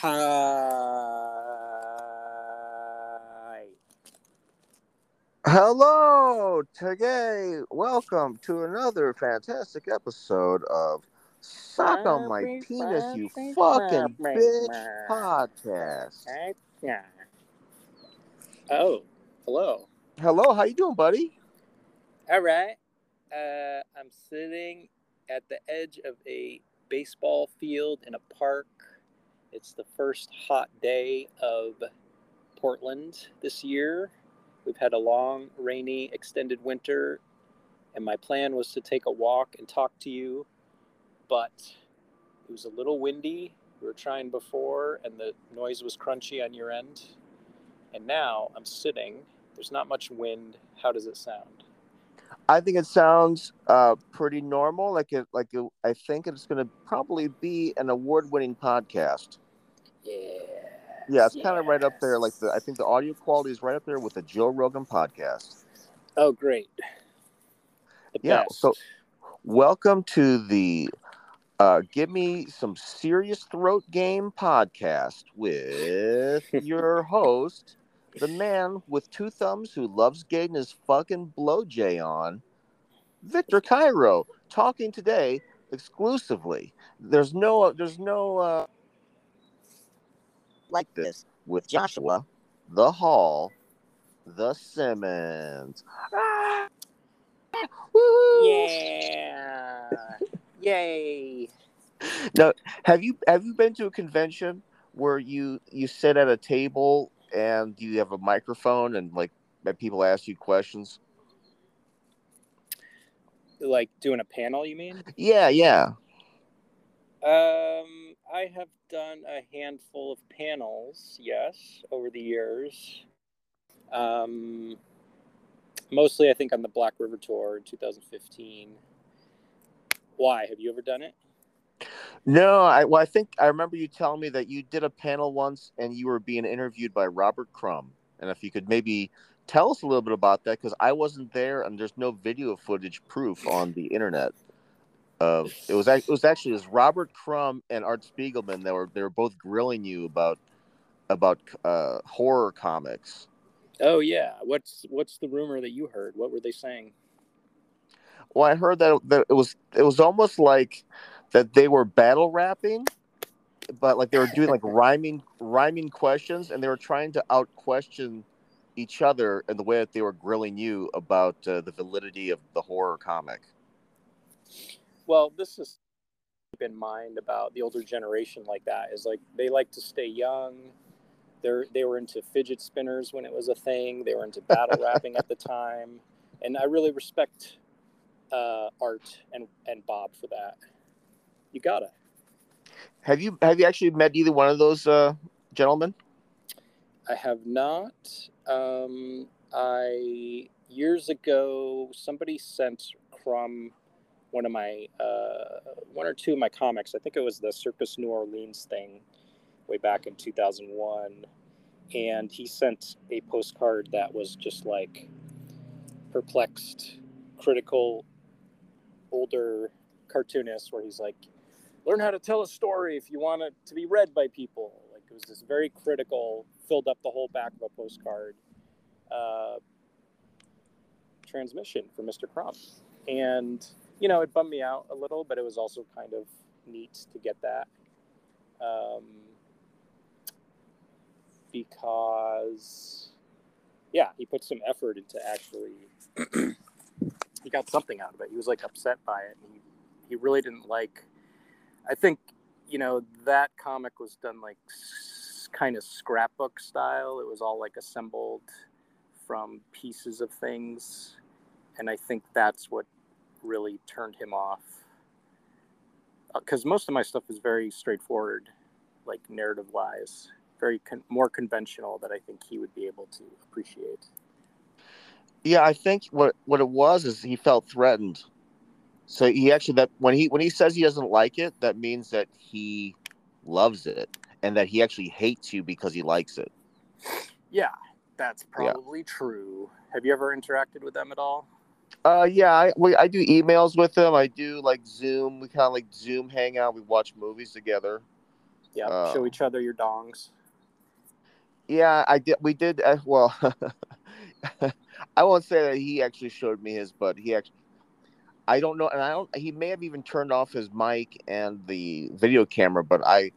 Hi. Hello, today. Welcome to another fantastic episode of Suck on My Penis, You Fucking Bitch podcast. Yeah. Oh, hello. Hello, how you doing, buddy? All right. Uh, I'm sitting at the edge of a baseball field in a park. It's the first hot day of Portland this year. We've had a long, rainy, extended winter, and my plan was to take a walk and talk to you, but it was a little windy. We were trying before, and the noise was crunchy on your end. And now I'm sitting. There's not much wind. How does it sound? I think it sounds uh, pretty normal. Like it, like it, I think it's going to probably be an award-winning podcast. Yeah. Yeah, it's kind of right up there. Like the, I think the audio quality is right up there with the Joe Rogan podcast. Oh, great. The Yeah, best. so- Welcome to the uh, Give Me Some Serious Throat Game podcast with your host, the man with two thumbs who loves getting his fucking blowjay on, Victor Cayro, talking today exclusively. There's no, there's no uh, like this with Joshua, the Hall, the Simmons. Ah! Yeah. Yay. Now, have you have you been to a convention where you you sit at a table and you have a microphone and like people ask you questions? Like doing a panel, you mean? Yeah, yeah. Um, I have done a handful of panels, yes, over the years. Um, mostly, I think on the Black River Tour in 2015. Why? Have you ever done it? No, I well, I think I remember you telling me that you did a panel once and you were being interviewed by Robert Crumb. And if you could maybe tell us a little bit about that, because I wasn't there and there's no video footage proof on the internet. Of it was it was actually it was Robert Crumb and Art Spiegelman that were they were both grilling you about about uh, horror comics. Oh yeah. What's what's the rumor that you heard? What were they saying? Well, I heard that, that it was it was almost like that they were battle rapping, but like they were doing like rhyming rhyming questions, and they were trying to out question each other and the way that they were grilling you about uh, the validity of the horror comic. Well, this is keep in mind about the older generation like that is like they like to stay young. They're they were into fidget spinners when it was a thing. They were into battle rapping at the time, and I really respect uh, Art and and Bob for that. You gotta. Have you have you actually met either one of those uh, gentlemen? I have not. Um, I years ago somebody sent Crumb one of my uh, one or two of my comics. I think it was the Circus New Orleans thing way back in 2001, and he sent a postcard that was just like perplexed, critical, older cartoonist, where he's like, "Learn how to tell a story if you want it to be read by people." Like it was this very critical, filled up the whole back of a postcard. Uh, transmission for Mr. Crumb. And, you know, it bummed me out a little, but it was also kind of neat to get that. Um, because, yeah, he put some effort into actually, he got something out of it. He was like upset by it. And he, he really didn't like, I think, you know, that comic was done like kind of scrapbook style. It was all like assembled from pieces of things and i think that's what really turned him off uh, because most of my stuff is very straightforward like narrative wise very con- more conventional that i think he would be able to appreciate Yeah, I think what what it was is he felt threatened. So he actually that when he when he says he doesn't like it, that means that he loves it and that he actually hates you because he likes it. yeah that's Yeah. probably true have you ever interacted with them at all Uh, yeah, I we, I do emails with them. I do like Zoom. We kind of like Zoom hang out. We watch movies together. Yeah, Uh, show each other your dongs. Yeah, I did. We did. Uh, well, I won't say that he actually showed me his, but he actually. I don't know, and I don't. He may have even turned off his mic and the video camera, but I,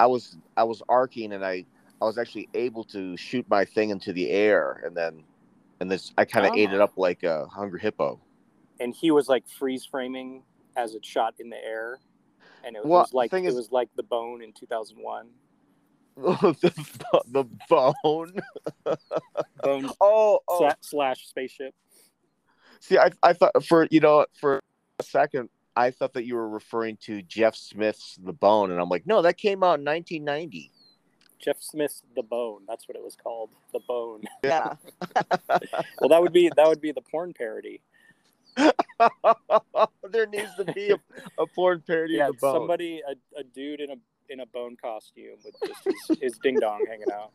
I was I was arcing, and I I was actually able to shoot my thing into the air, and then, and this I kind of ate it Ah. up like a hungry hippo. And he was like freeze framing as it shot in the air. And it was, Well, was like it is- was like the bone in 2001. the, the bone. Bone Oh, oh. sla- slash spaceship. See, I, I thought for you know for a second I thought that you were referring to Jeff Smith's The Bone, and I'm like, no, that came out in 1990. Jeff Smith's The Bone. That's what it was called. The Bone. Yeah. Well, that would be that would be the porn parody. there needs to be a, a porn parody Yeah, of The Bone. somebody a, a dude in a in a bone costume with just his, his ding dong hanging out.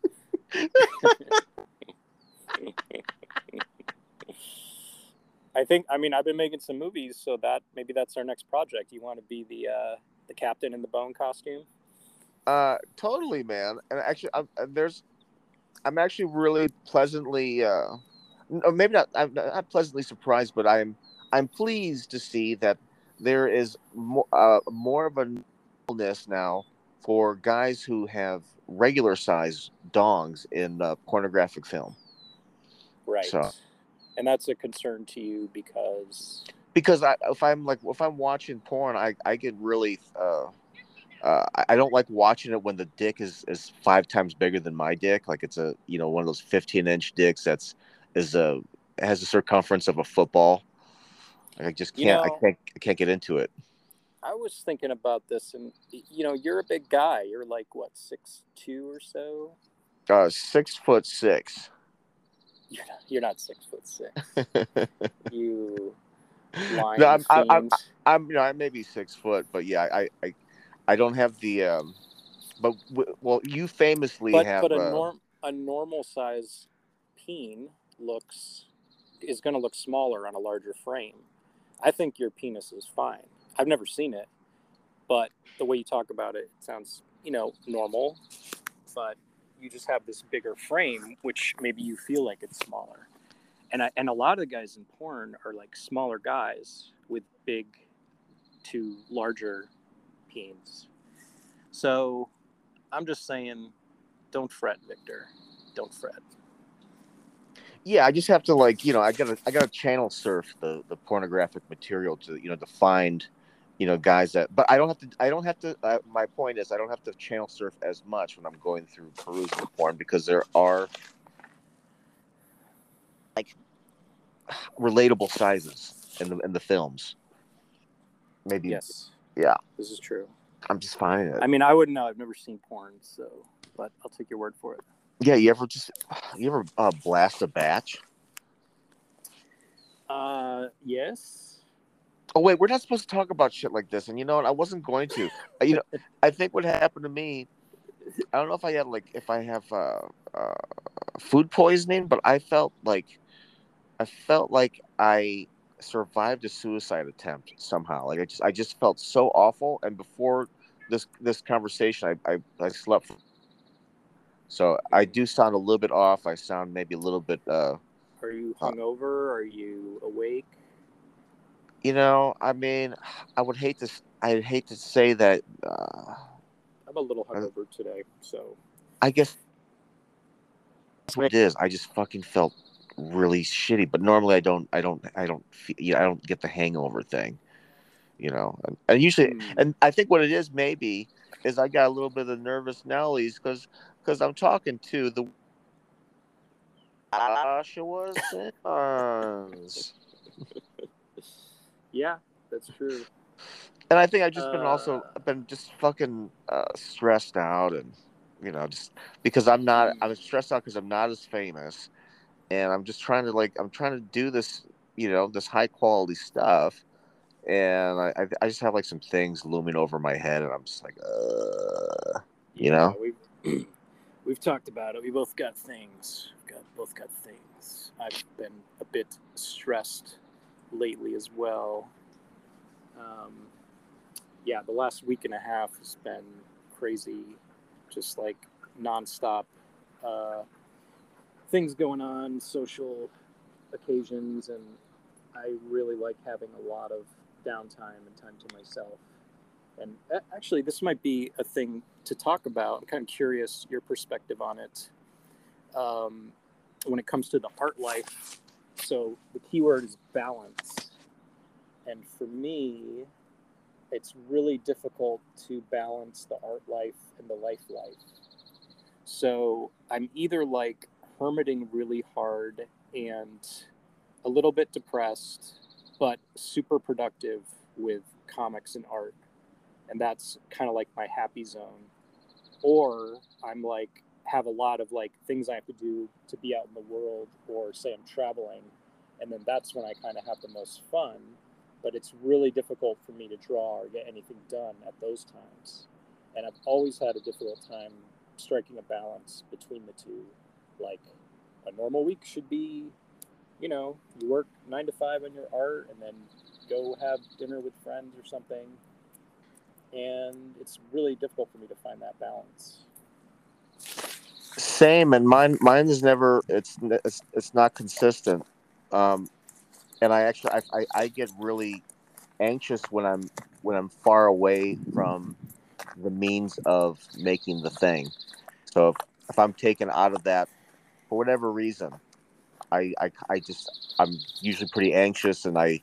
I think. I mean, I've been making some movies, so that maybe that's our next project. You want to be the uh, the captain in the bone costume? Uh, totally, man. And actually, I'm, there's, I'm actually really pleasantly, uh, maybe not, I'm not pleasantly surprised, but I'm, I'm pleased to see that there is more, uh, more of a normalness now for guys who have regular size dongs in uh, pornographic film. Right. So- And that's a concern to you because Because I, if I'm like, if I'm watching porn, I, I get really, uh, uh, I- don't like watching it when the dick is, is five times bigger than my dick. Like it's a you know one of those fifteen inch dicks that's is a has a circumference of a football. I just can't. know- I can't. I can't get into it. I was thinking about this, and you know, you're a big guy. You're like what six two or so. Uh, six foot six. You're not, six foot six. You lying no, I'm, I'm, I'm. I'm, you know, I may be six foot, but yeah, I, I, I don't have the. Um, but w- well, you famously but have. but a uh, norm a normal size peen looks is going to look smaller on a larger frame. I think your penis is fine. I've never seen it, but the way you talk about it, it sounds you know normal. But you just have this bigger frame, which maybe you feel like it's smaller. And I, and a lot of the guys in porn are like smaller guys with big to larger peens. So I'm just saying, don't fret, Victor. Don't fret. yeah i just have to like you know i gotta i gotta channel surf the the pornographic material to you know to find you know guys that but i don't have to i don't have to uh, my point is i don't have to channel surf as much when i'm going through perusing porn because there are like relatable sizes in the in the films maybe Yes. Yeah. This is true. i'm just finding it I mean, I wouldn't know. I've never seen porn, so, but I'll take your word for it. yeah you ever just you ever uh, blast a batch Uh, yes. Oh wait, we're not supposed to talk about shit like this, and you know what? I wasn't going to. Uh, you know, I think what happened to me. I don't know if I had like if I have uh, uh, food poisoning, but I felt like I felt like I survived a suicide attempt somehow. Like I just I just felt so awful. And before this this conversation, I I, I slept. So I do sound a little bit off. I sound maybe a little bit. uh Are you Uh, hungover? Are you awake? You know, I mean, I would hate to. I'd hate to say that. Uh, I'm a little hungover today, so I guess that's what it is. I just fucking felt really shitty. But normally I don't. I don't. I don't. Feel, you know, I don't get the hangover thing. You know, and, and usually, Hmm. and I think what it is maybe is I got a little bit of nervous Nellies because because I'm talking to the Joshua Simmons. Yeah, that's true. and I think I've just been also Uh. I've been just fucking uh, stressed out, and you know, just because I'm not, Hmm. I'm stressed out because I'm not as famous, and I'm just trying to like, I'm trying to do this, you know, this high quality stuff, and I, I, I just have like some things looming over my head, and I'm just like, uh, you know, we've we've talked about it. We both got things. We've got both got things. I've been a bit stressed lately as well. Um, yeah, the last week and a half has been crazy just like nonstop uh, things going on, social occasions, and I really like having a lot of downtime and time to myself. And actually, this might be a thing to talk about. I'm kind of curious your perspective on it um, when it comes to the art life. So the keyword is balance. And for me, it's really difficult to balance the art life and the life life. So I'm either like hermiting really hard and a little bit depressed, but super productive with comics and art. And that's kind of like my happy zone. Or I'm like, have a lot of like things I have to do to be out in the world, or say I'm traveling. And then that's when I kind of have the most fun. But it's really difficult for me to draw or get anything done at those times. And I've always had a difficult time striking a balance between the two. Like a normal week should be, you know, you work nine to five on your art and then go have dinner with friends or something. And it's really difficult for me to find that balance. Same, and mine mine is never it's it's, it's not consistent. Um, and I actually I, I, I get really anxious when I'm when I'm far away from the means of making the thing. So if, if I'm taken out of that for whatever reason, I, I, I just I'm usually pretty anxious and I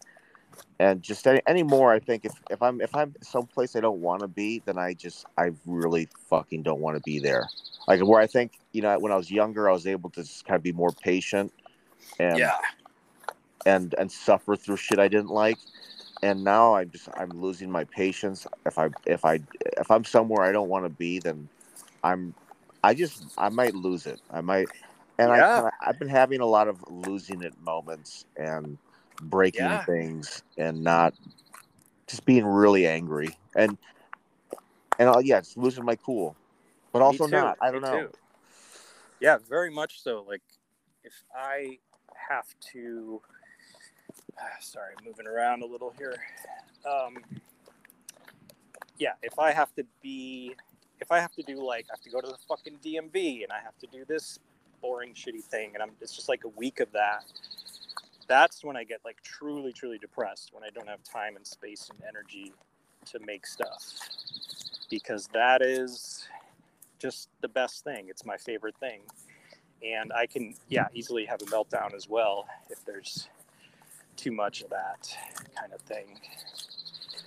and just any, anymore I think if, if I'm if I'm someplace I don't want to be then I just I really fucking don't want to be there. Like where I think you know when I was younger I was able to just kind of be more patient and yeah. and and suffer through shit I didn't like. And now I'm just I'm losing my patience. If I if I if I'm somewhere I don't want to be then I'm I just I might lose it. I might and yeah. I I've been having a lot of losing it moments and breaking yeah. things and not just being really angry and and uh, yeah, it's losing my cool, but also not. I don't Me know. Too. Yeah, very much so. Like if I have to, sorry, moving around a little here. Um, yeah, if I have to be, if I have to do like, I have to go to the fucking DMV and I have to do this boring, shitty thing, and I'm it's just like a week of that. That's when I get like truly, truly depressed when I don't have time and space and energy to make stuff because that is just the best thing. It's my favorite thing. And I can, yeah, easily have a meltdown as well if there's too much of that kind of thing.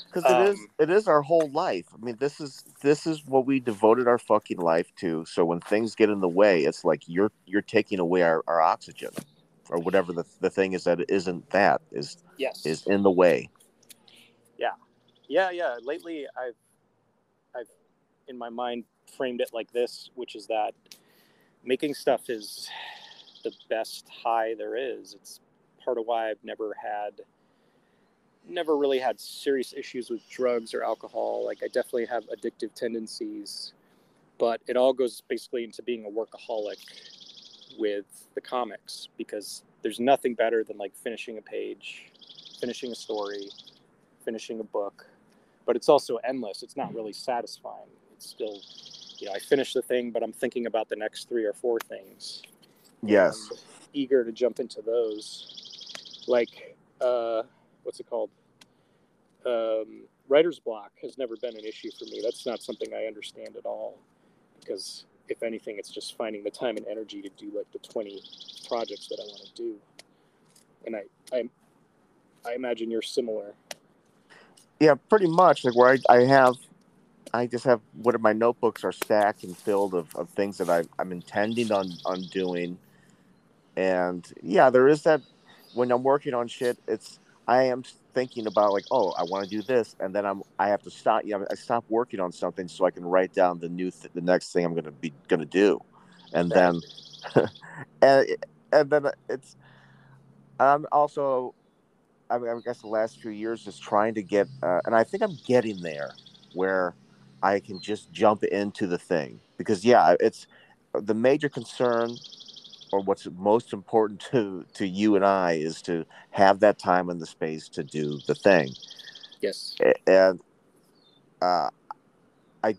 Because it um, is, it is our whole life. I mean, this is this is what we devoted our fucking life to. So when things get in the way, it's like you're you're taking away our, our oxygen or whatever the, the thing is that isn't that is yes. is in the way. Yeah. Yeah yeah. Lately i've i've in my mind framed it like this which is that making stuff is the best high there is. It's part of why i've never had never really had serious issues with drugs or alcohol. Like i definitely have addictive tendencies but it all goes basically into being a workaholic with the comics because there's nothing better than like finishing a page, finishing a story, finishing a book. But it's also endless. It's not really satisfying. It's still, you know, I finish the thing, but I'm thinking about the next three or four things. Yes. eager to jump into those. Like, uh, what's it called? Um, writer's block has never been an issue for me. That's not something I understand at all because if anything, it's just finding the time and energy to do like the 20 projects that I want to do. And I, I, I imagine you're similar. Yeah, pretty much. Like where I, I have, I just have what of my notebooks are stacked and filled of, of things that I, I'm intending on, on doing. And yeah, there is that when I'm working on shit, it's, I am thinking about like, oh, I want to do this, and then I'm I have to stop. Yeah, I stop working on something so I can write down the new th- the next thing I'm gonna be gonna do, and then and and then it's I'm also I, mean, I guess the last few years just trying to get, uh, and I think I'm getting there where I can just jump into the thing because yeah, it's the major concern or what's most important to to you and I is to have that time and the space to do the thing. Yes. And uh, I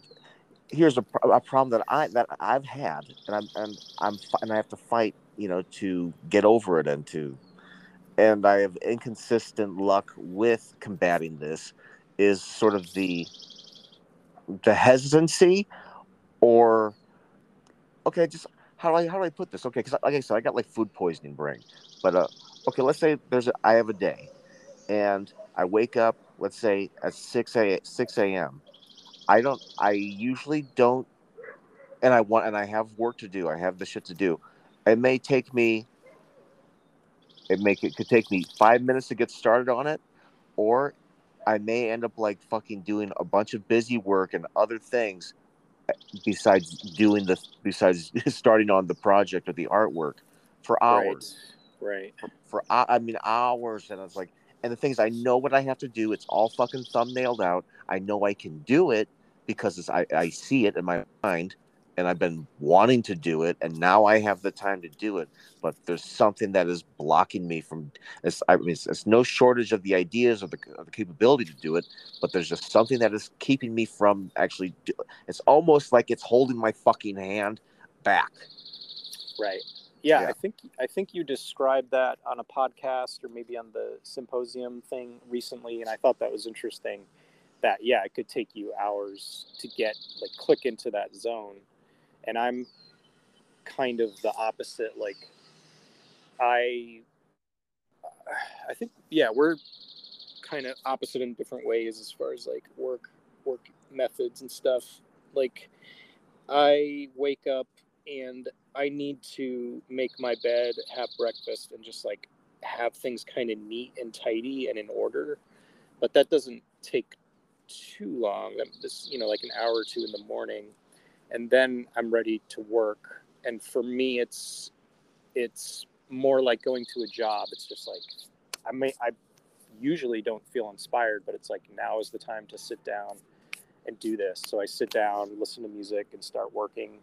here's a, a problem that I that I've had, and I'm and I'm and I have to fight, you know, to get over it and to, and I have inconsistent luck with combating this, is sort of the the hesitancy, or okay, just how do I how do I put this? Okay, because like I said, I got like food poisoning brain, but uh, okay, let's say there's a, I have a day, and I wake up, let's say at six a six a.m I don't. I usually don't, and I want, and I have work to do. I have the shit to do. It may take me. It make it could take me five minutes to get started on it, or I may end up like fucking doing a bunch of busy work and other things besides doing the besides starting on the project or the artwork for hours. Right. right. For, for I mean hours, and i was like, and the things I know what I have to do. It's all fucking thumbnailed out. I know I can do it because I, I see it in my mind and I've been wanting to do it and now I have the time to do it. But there's something that is blocking me from it's, I mean, it's, it's no shortage of the ideas or the, of the capability to do it, but there's just something that is keeping me from actually do, it's almost like it's holding my fucking hand back. Right. Yeah, yeah, I think I think you described that on a podcast or maybe on the symposium thing recently, and I thought that was interesting that yeah it could take you hours to get like click into that zone and i'm kind of the opposite like i i think yeah we're kind of opposite in different ways as far as like work work methods and stuff. Like i wake up and i need to make my bed have breakfast and just like have things kind of neat and tidy and in order. But that doesn't take too long. This, you know, like an hour or two in the morning, and then I'm ready to work. And for me, it's it's more like going to a job. It's just like I may I usually don't feel inspired, but it's like now is the time to sit down and do this. So I sit down, listen to music, and start working.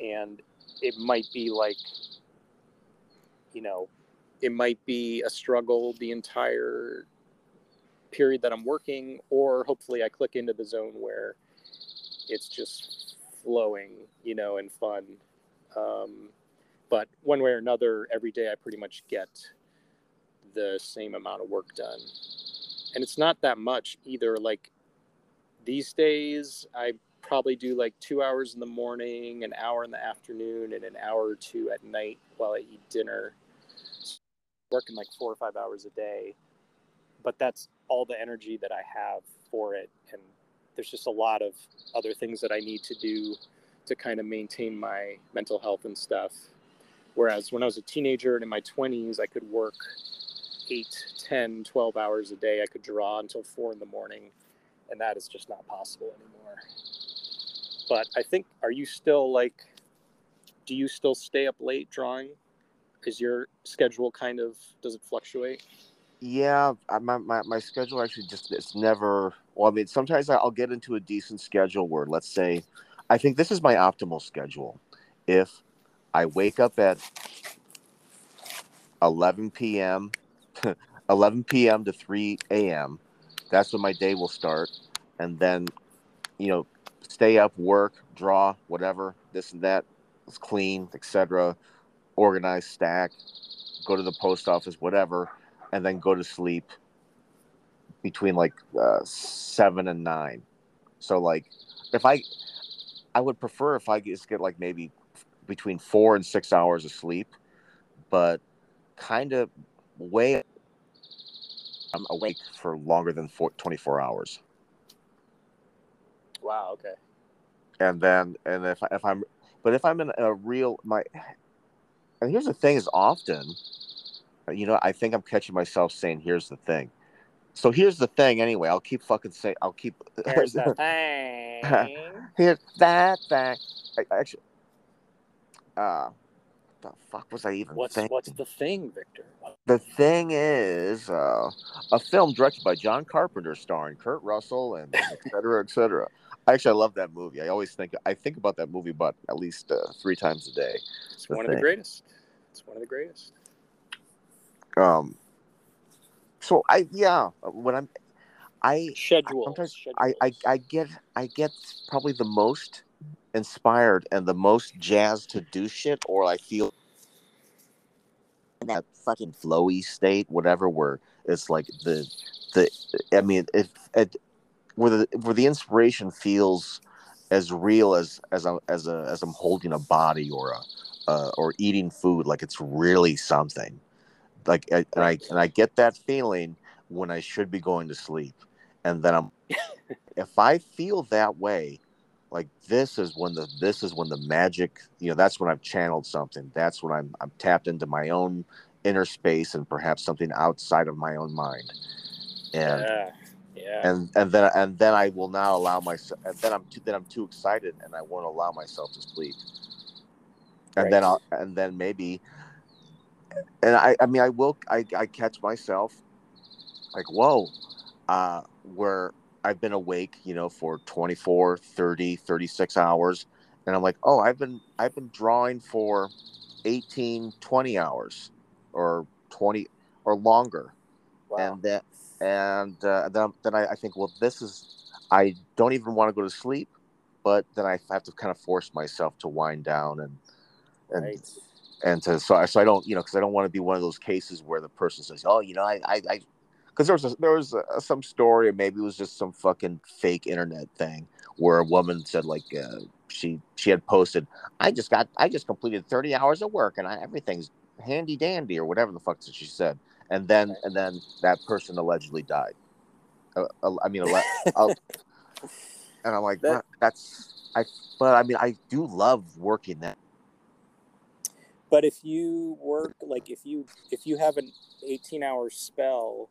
And it might be like, you know, it might be a struggle the entire period that I'm working, or hopefully I click into the zone where it's just flowing, you know, and fun. Um, but one way or another, every day I pretty much get the same amount of work done. And it's not that much either. Like these days, I probably do like two hours in the morning, an hour in the afternoon, and an hour or two at night while I eat dinner. Working like four or five hours a day but that's all the energy that I have for it. And there's just a lot of other things that I need to do to kind of maintain my mental health and stuff. Whereas when I was a teenager and in my 20s, I could work 8, 10, 12 hours a day. I could draw until 4 in the morning. And that is just not possible anymore. But I think, are you still like, do you still stay up late drawing? Is your schedule kind of, does it fluctuate? Yeah, my, my, my schedule actually just it's never. Well, I mean, sometimes I'll get into a decent schedule where, let's say, I think this is my optimal schedule. If I wake up at 11 p.m., 11 p.m. to 3 a.m., that's when my day will start, and then, you know, stay up, work, draw, whatever, this and that, clean, etc., organize, stack, go to the post office, whatever and then go to sleep between like uh, seven and nine. So like, if I, I would prefer if I just get like maybe between four and six hours of sleep, but kind of way I'm awake for longer than four, 24 hours. Wow. Okay. And then, and if if I'm, but if I'm in a real my, and here's the thing: is often you know, I think I'm catching myself saying, "Here's the thing." So here's the thing. Anyway, I'll keep fucking saying. I'll keep. Here's the thing. here's that thing. I, actually, uh, the fuck was I even? What's thinking? what's the thing, Victor? The thing is uh, a film directed by John Carpenter, starring Kurt Russell and et cetera, et cetera. Actually, I love that movie. I always think I think about that movie, but at least uh, three times a day. It's one thing. of the greatest. It's one of the greatest. Um, so I yeah, when I'm, I schedule sometimes schedules. I, I I get I get probably the most inspired and the most jazzed to do shit, or I feel in that fucking flowy state, whatever, where it's like the the I mean, if it where the where the inspiration feels as real as as I'm as a as I'm holding a body or a uh, or eating food, like it's really something. Like I, and I and I get that feeling when I should be going to sleep, and then I'm if I feel that way, like this is when the this is when the magic you know that's when I've channeled something. That's when I'm I'm tapped into my own inner space and perhaps something outside of my own mind. And yeah. Yeah. and and then and then I will not allow myself and then I'm too then I'm too excited and I won't allow myself to sleep. And then I'll and then maybe and I I mean I will I I catch myself like whoa uh where I've been awake, you know, for 24, 30, 36 hours and I'm like, "Oh, I've been I've been drawing for 18, 20 hours or 20 or longer." wow. and that and uh, then, then I, I think well this is i don't even want to go to sleep but then i have to kind of force myself to wind down and and right. And to so I, so I don't you know because i don't want to be one of those cases where the person says oh you know i i, I because there was a, there was a, some story or maybe it was just some fucking fake internet thing where a woman said like uh, she she had posted i just got i just completed 30 hours of work and I, everything's handy dandy or whatever the fuck that she said and then and then that person allegedly died. Uh, uh, i mean and i'm like That- that's i but i mean i do love working that But if you work like if you if you have an 18 hour spell,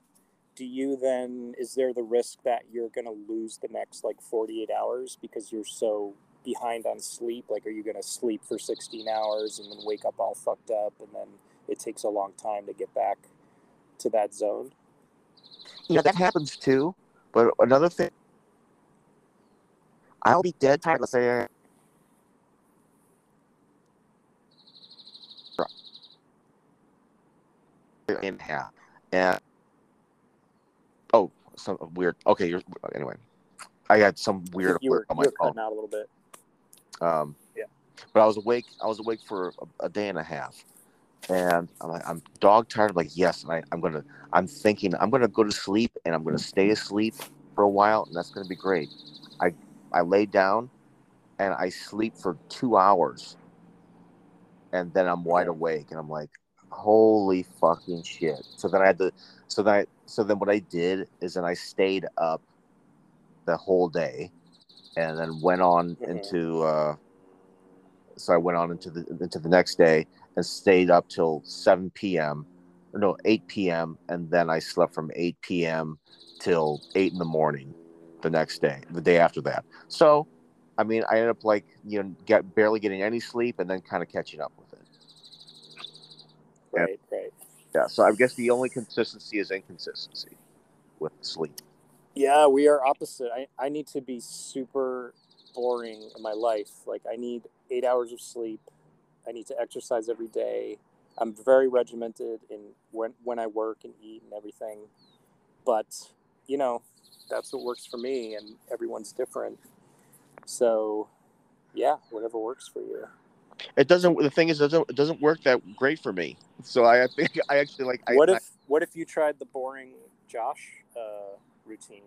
do you then is there the risk that you're going to lose the next like 48 hours because you're so behind on sleep? Like are you going to sleep for 16 hours and then wake up all fucked up and then it takes a long time to get back to that zone? yeah that happens too but another thing i'll be dead tired let's say in half and oh some weird okay you're anyway i had some weird you were, on you were phone cutting out a little bit. um Yeah. but i was awake i was awake for a, a day and a half and I'm, like, I'm dog tired. I'm like, yes, and I, I'm gonna. I'm thinking I'm gonna go to sleep, and I'm gonna stay asleep for a while, and that's gonna be great. I I lay down, and I sleep for two hours, and then I'm wide awake, and I'm like, holy fucking shit. So then I had to. So then I. So then what I did is then I stayed up the whole day, and then went on Mhm. into. Uh, so I went on into the into the next day and stayed up till 7 p.m. or no 8 p.m. and then I slept from 8 p.m. till 8 in the morning the next day, the day after that. So, I mean, I ended up like you know get barely getting any sleep and then kind of catching up with it. Yeah. Right, right. Yeah. So I guess the only consistency is inconsistency with sleep. Yeah, we are opposite. I, I need to be super boring in my life. Like I need eight hours of sleep. I need to exercise every day. I'm very regimented in when when I work and eat and everything. But you know, that's what works for me, and everyone's different. So, yeah, whatever works for you. It doesn't. The thing is, it doesn't it doesn't work that great for me. So I, I think I actually like. I, what I, if what if you tried the boring Josh uh, routine?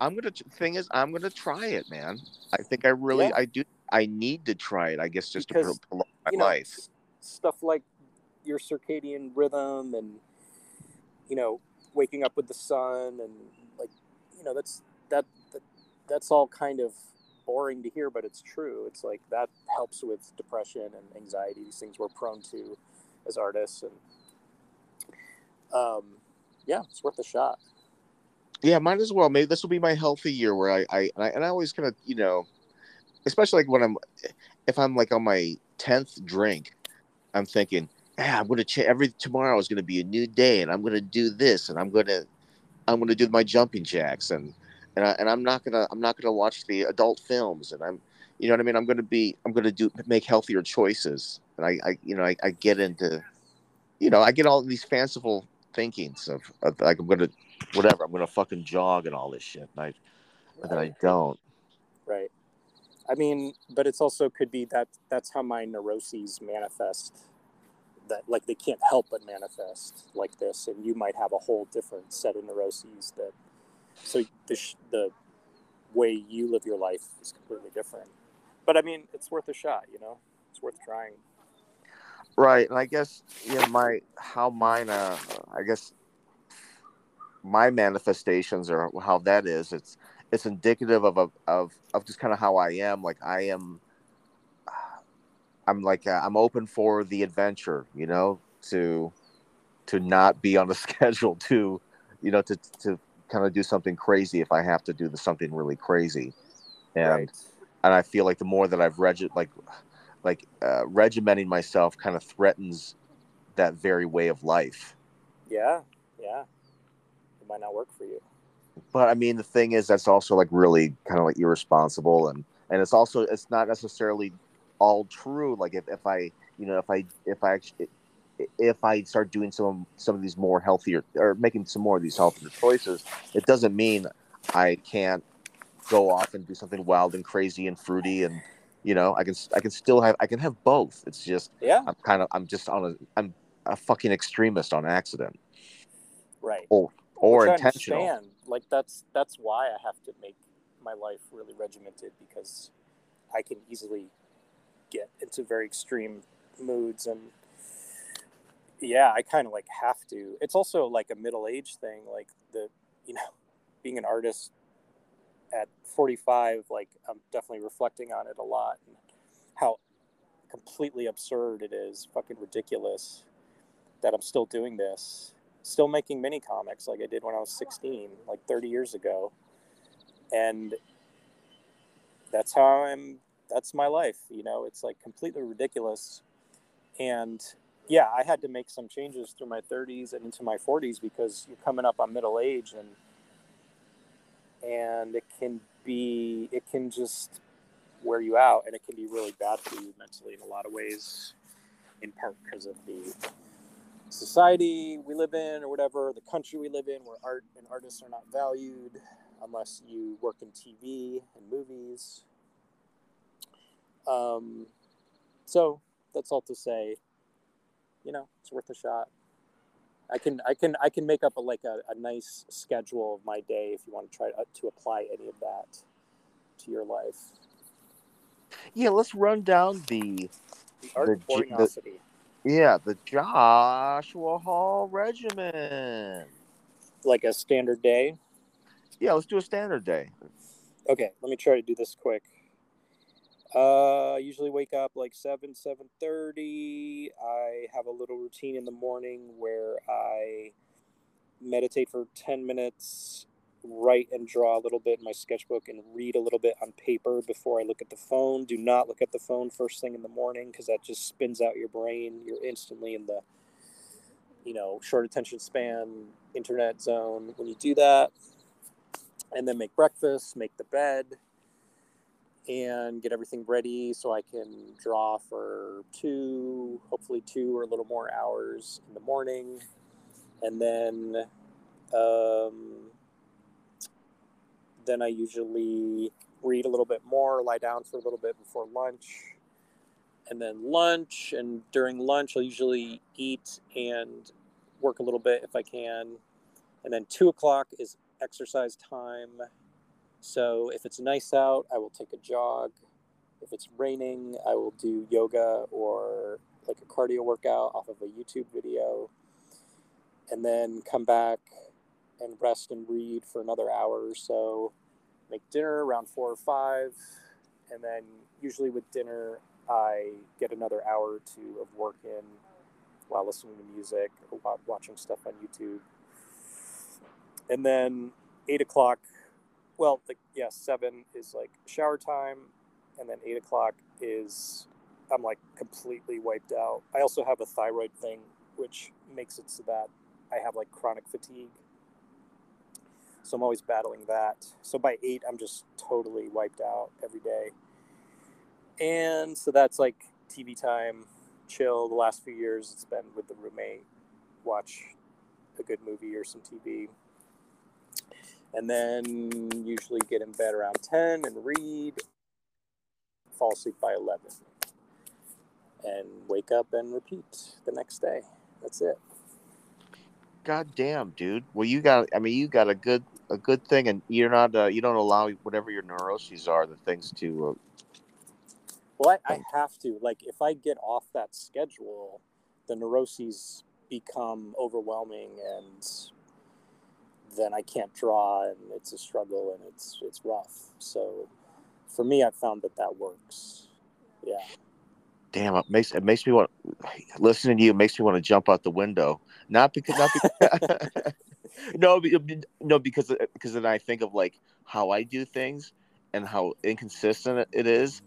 I'm gonna. Thing is, I'm gonna try it, man. I think I really, Yeah. I do. I need to try it. I guess just Because, to prolong my you know, life. stuff like your circadian rhythm and you know waking up with the sun and like you know that's that, that that's all kind of boring to hear but it's true it's like that helps with depression and anxiety these things we're prone to as artists and um yeah it's worth a shot Yeah, might as well. Maybe this will be my healthy year where I, I, and I, and I always kind of, you know, especially like when I'm, if I'm like on my tenth drink, I'm thinking, yeah, I'm gonna change. Every tomorrow is gonna be a new day, and I'm gonna do this, and I'm gonna, I'm gonna do my jumping jacks, and and I, and I'm not gonna, I'm not gonna watch the adult films, and I'm, you know what I mean. I'm gonna be, I'm gonna do make healthier choices, and I, I you know, I, I get into, you know, I get all these fanciful thinkings of, of like I'm gonna whatever I'm gonna fucking jog and all this shit, and I but then I don't. Right. I mean, but it's also could be that that's how my neuroses manifest. That like they can't help but manifest like this, and you might have a whole different set of neuroses that. So the the way you live your life is completely different. But I mean, it's worth a shot. You know, it's worth trying. Right, and I guess you know my how mine. Uh, I guess my manifestations or how that is. It's it's indicative of a, of of just kind of how I am. Like I am, I'm like uh, I'm open for the adventure. You know, to to not be on a schedule. To you know, to to kind of do something crazy if I have to do the, something really crazy. And right. and I feel like the more that I've reg like like uh, regimenting myself kind of threatens that very way of life. Yeah, yeah, it might not work for you. But I mean, the thing is, that's also like really kind of like irresponsible, and and it's also it's not necessarily all true. Like if, if I you know if I if I actually if I start doing some some of these more healthier or making some more of these healthier choices, it doesn't mean I can't go off and do something wild and crazy and fruity and you know i can i can still have i can have both. It's just yeah. I'm kind of i'm just on a i'm a fucking extremist on accident. Right. Or or Which intentional. like that's that's why i have to make my life really regimented because i can easily get into very extreme moods and yeah i kind of like have to it's also like a middle age thing like the you know being an artist at 45, like I'm definitely reflecting on it a lot and how completely absurd it is, fucking ridiculous that I'm still doing this, still making mini comics like I did when I was 16, like 30 years ago. And that's how I'm, that's my life, you know, it's like completely ridiculous. And yeah, I had to make some changes through my 30s and into my 40s because you're coming up on middle age and and it can be it can just wear you out and it can be really bad for you mentally in a lot of ways in part because of the society we live in or whatever the country we live in where art and artists are not valued unless you work in tv and movies. Um, so that's all to say you know it's worth a shot I can I can I can make up a, like a, a nice schedule of my day if you want to try to, uh, to apply any of that to your life. Yeah, let's run down the the art the, the, yeah, the Joshua Hall regimen. Like a standard day. Yeah, let's do a standard day. Okay, let me try to do this quick. Uh, I usually wake up like seven, seven thirty. I have a little routine in the morning where I meditate for ten minutes, write and draw a little bit in my sketchbook, and read a little bit on paper before I look at the phone. Do not look at the phone first thing in the morning because that just spins out your brain. You're instantly in the, you know, short attention span, internet zone when you do that. And then make breakfast, make the bed and get everything ready so I can draw for two, hopefully two or a little more hours in the morning. And then, um, then I usually read a little bit more, lie down for a little bit before lunch. And then lunch, and during lunch, I'll usually eat and work a little bit if I can. And then two o'clock is exercise time so if it's nice out, I will take a jog. If it's raining, I will do yoga or like a cardio workout off of a YouTube video. And then come back and rest and read for another hour or so. Make dinner around four or five. And then usually with dinner, I get another hour or two of work in while listening to music or watching stuff on YouTube. And then eight o'clock, well, the, yeah, seven is like shower time, and then eight o'clock is I'm like completely wiped out. I also have a thyroid thing, which makes it so that I have like chronic fatigue. So I'm always battling that. So by eight, I'm just totally wiped out every day. And so that's like TV time, chill. The last few years, it's been with the roommate, watch a good movie or some TV. And then usually get in bed around 10 and read, fall asleep by 11, and wake up and repeat the next day. That's it. God damn, dude. Well, you got. I mean, you got a good a good thing, and you're not. Uh, you don't allow whatever your neuroses are, the things to. Uh, well, I, I have to. Like, if I get off that schedule, the neuroses become overwhelming, and then I can't draw, and it's a struggle, and it's it's rough. So, for me, I've found that that works. Yeah damn it makes it makes me want listening to you makes me want to jump out the window not because not because no no because because then i think of like how i do things and how inconsistent it is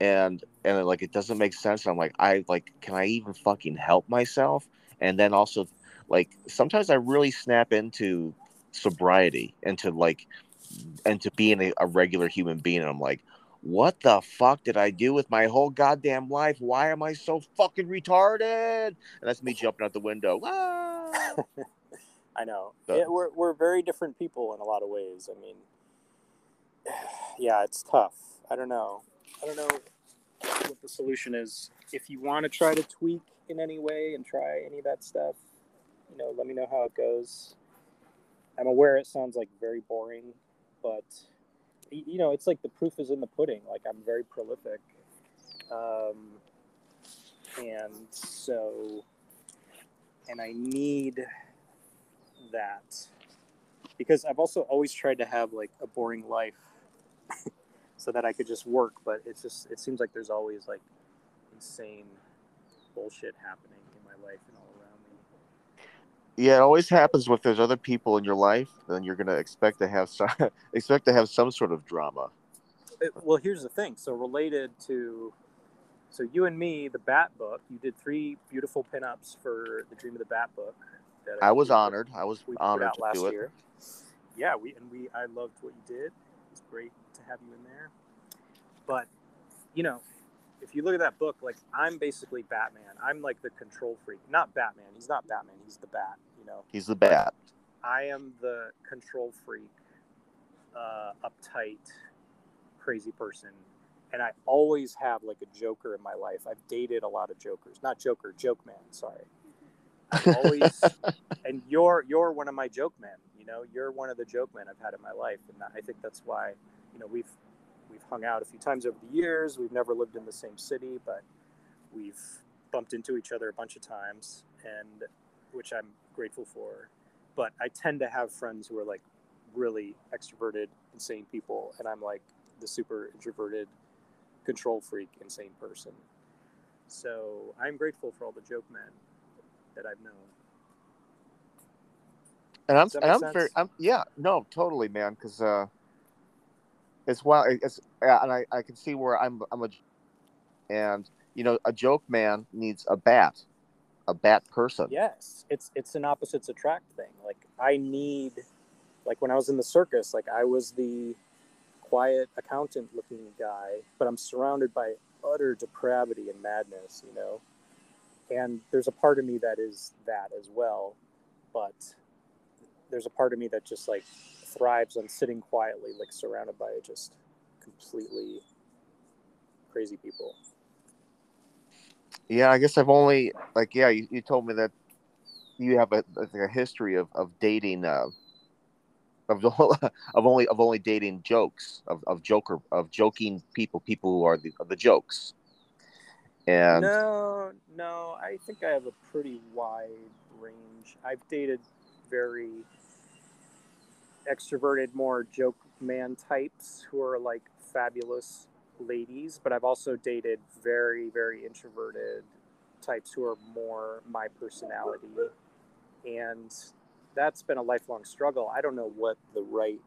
and and like it doesn't make sense i'm like i like can i even fucking help myself and then also like sometimes i really snap into sobriety and to like and to being a, a regular human being and i'm like what the fuck did I do with my whole goddamn life? Why am I so fucking retarded? And that's me jumping out the window. Ah! I know. Yeah, we're, we're very different people in a lot of ways. I mean, yeah, it's tough. I don't know. I don't know what the solution is. If you want to try to tweak in any way and try any of that stuff, you know, let me know how it goes. I'm aware it sounds like very boring, but you know, it's like the proof is in the pudding. Like I'm very prolific, um, and so, and I need that because I've also always tried to have like a boring life, so that I could just work. But it's just it seems like there's always like insane bullshit happening in my life and all yeah, it always happens with there's other people in your life, then you're gonna expect to have some expect to have some sort of drama. It, well, here's the thing. So related to, so you and me, the Bat book. You did three beautiful pinups for the Dream of the Bat book. I, I was honored. I was honored to do it. Year. Yeah, we and we. I loved what you did. It was great to have you in there. But, you know, if you look at that book, like I'm basically Batman. I'm like the control freak. Not Batman. He's not Batman. He's the Bat. You know. He's the Bat. I am the control freak, uh, uptight, crazy person, and I always have like a Joker in my life. I've dated a lot of Jokers. Not Joker, Joke Man. Sorry. i always, and you're you're one of my joke men. You know, you're one of the joke men I've had in my life, and I think that's why you know we've we've hung out a few times over the years. We've never lived in the same city, but we've bumped into each other a bunch of times, and which I'm grateful for. But I tend to have friends who are like really extroverted, insane people, and I'm like the super introverted, control freak, insane person. So I'm grateful for all the joke men that I've known. And I'm, and I'm very, I'm, yeah, no, totally, man. Cause, uh, it's well it's and I, I can see where i'm i'm a and you know a joke man needs a bat a bat person. Yes it's it's an opposites attract thing. Like i need like when i was in the circus like i was the quiet accountant looking guy but i'm surrounded by utter depravity and madness you know? And there's a part of me that is that as well but there's a part of me that just like thrives on sitting quietly, like surrounded by just completely crazy people. Yeah, I guess I've only like yeah. You, you told me that you have a, a history of of dating uh, of of only of only dating jokes of, of joker of joking people people who are the the jokes. And no, no, I think I have a pretty wide range. I've dated very extroverted, more joke man types who are like fabulous ladies, but I've also dated very, very introverted types who are more my personality. And that's been a lifelong struggle. I don't know what the right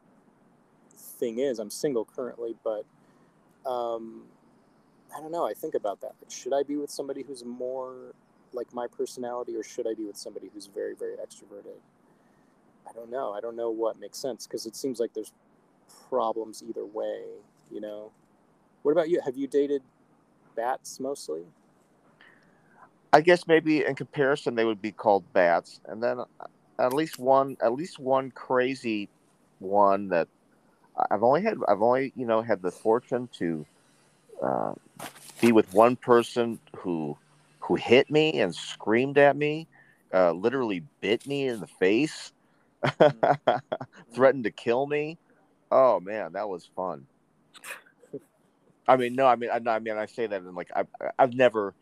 thing is. I'm single currently, but um, I don't know. I think about that. Like, should I be with somebody who's more like my personality, or should I be with somebody who's very, very extroverted? I don't know. I don't know what makes sense because it seems like there's problems either way, you know. What about you? Have you dated bats mostly? I guess maybe in comparison they would be called bats, and then at least one at least one crazy one that I've only had I've only you know had the fortune to uh, be with one person who who hit me and screamed at me, uh, literally bit me in the face, mm. threatened to kill me. Oh man, that was fun. I mean, no, I mean, I, I mean, I say that in like I, I've never,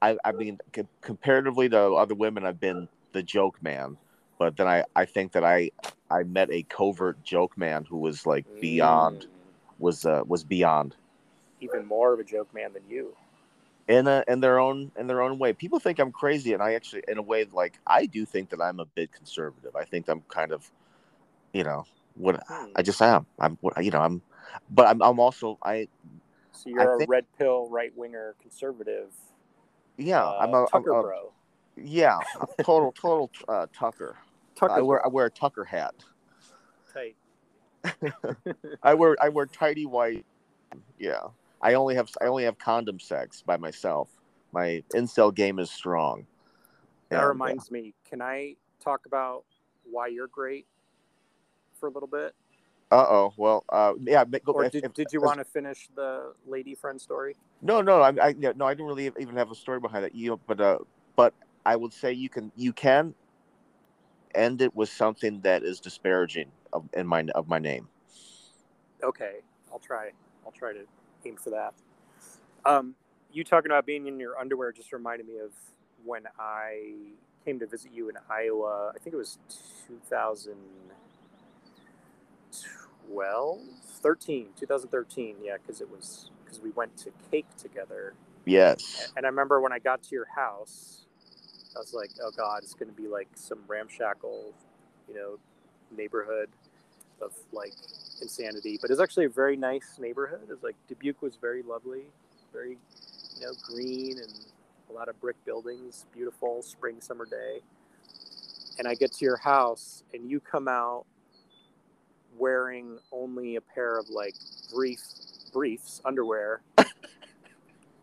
I, I mean, comparatively to other women, I've been the joke man, but then I, I think that I, I met a covert joke man who was like beyond, mm. was, uh, was beyond. Even more of a joke man than you in a, in their own in their own way. People think I'm crazy, and I actually, in a way, like I do think that I'm a bit conservative. I think I'm kind of, you know, what I hmm. just am. I'm, you know, I'm, but I'm, I'm also I. So you're I a think, red pill right winger conservative. Yeah, uh, I'm a Tucker I'm a, bro. Yeah, total total uh, Tucker. Tucker. I wear I wear a Tucker hat. Tight. I wear I wear tidy white. Yeah. I only have I only have condom sex by myself. My incel game is strong. That and, uh, reminds uh, me. Can I talk about why you're great for a little bit? Uh oh. Well, uh, yeah. Go, or did, if, did you want to finish the lady friend story? No, no. I, I no. I didn't really even have a story behind it. You, know, but uh, but I would say you can you can end it with something that is disparaging of in my of my name. Okay, I'll try. I'll try to aim for that. Um, you talking about being in your underwear just reminded me of when I came to visit you in Iowa. I think it was 2012, 13, 2013. Yeah, because it was because we went to cake together. Yes. And I remember when I got to your house, I was like, oh God, it's going to be like some ramshackle, you know, neighborhood of like insanity. But it's actually a very nice neighborhood. It's like Dubuque was very lovely, very you know green and a lot of brick buildings, beautiful spring summer day. And I get to your house and you come out wearing only a pair of like brief briefs underwear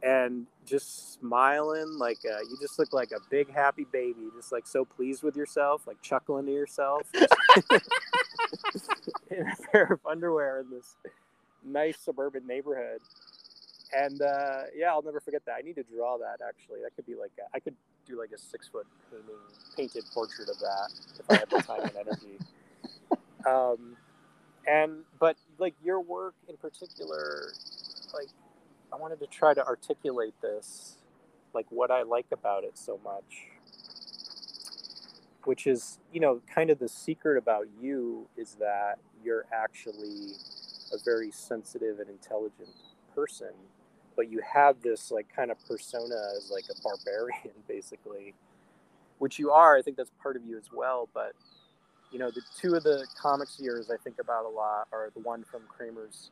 and just smiling like uh, you just look like a big happy baby just like so pleased with yourself like chuckling to yourself in a pair of underwear in this nice suburban neighborhood. And uh, yeah, I'll never forget that. I need to draw that actually. That could be like a, I could do like a six foot painting, painted portrait of that if I had the time and energy. Um, and but like your work in particular, like I wanted to try to articulate this, like what I like about it so much which is you know kind of the secret about you is that you're actually a very sensitive and intelligent person but you have this like kind of persona as like a barbarian basically which you are. I think that's part of you as well but you know the two of the comics years i think about a lot are the one from Kramers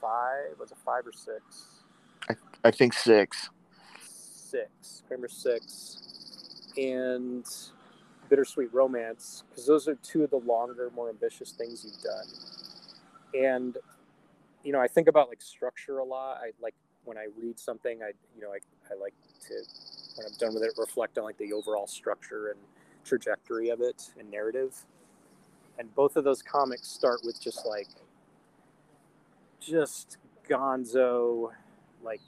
five was it five or six? I, I think six. Six kramer six. And bittersweet romance because those are two of the longer more ambitious things you've done. And you know i think about like structure a lot. I like when i read something i you know i, I like to when i'm done with it reflect on like the overall structure and trajectory of it and narrative and both of those comics start with just like just gonzo like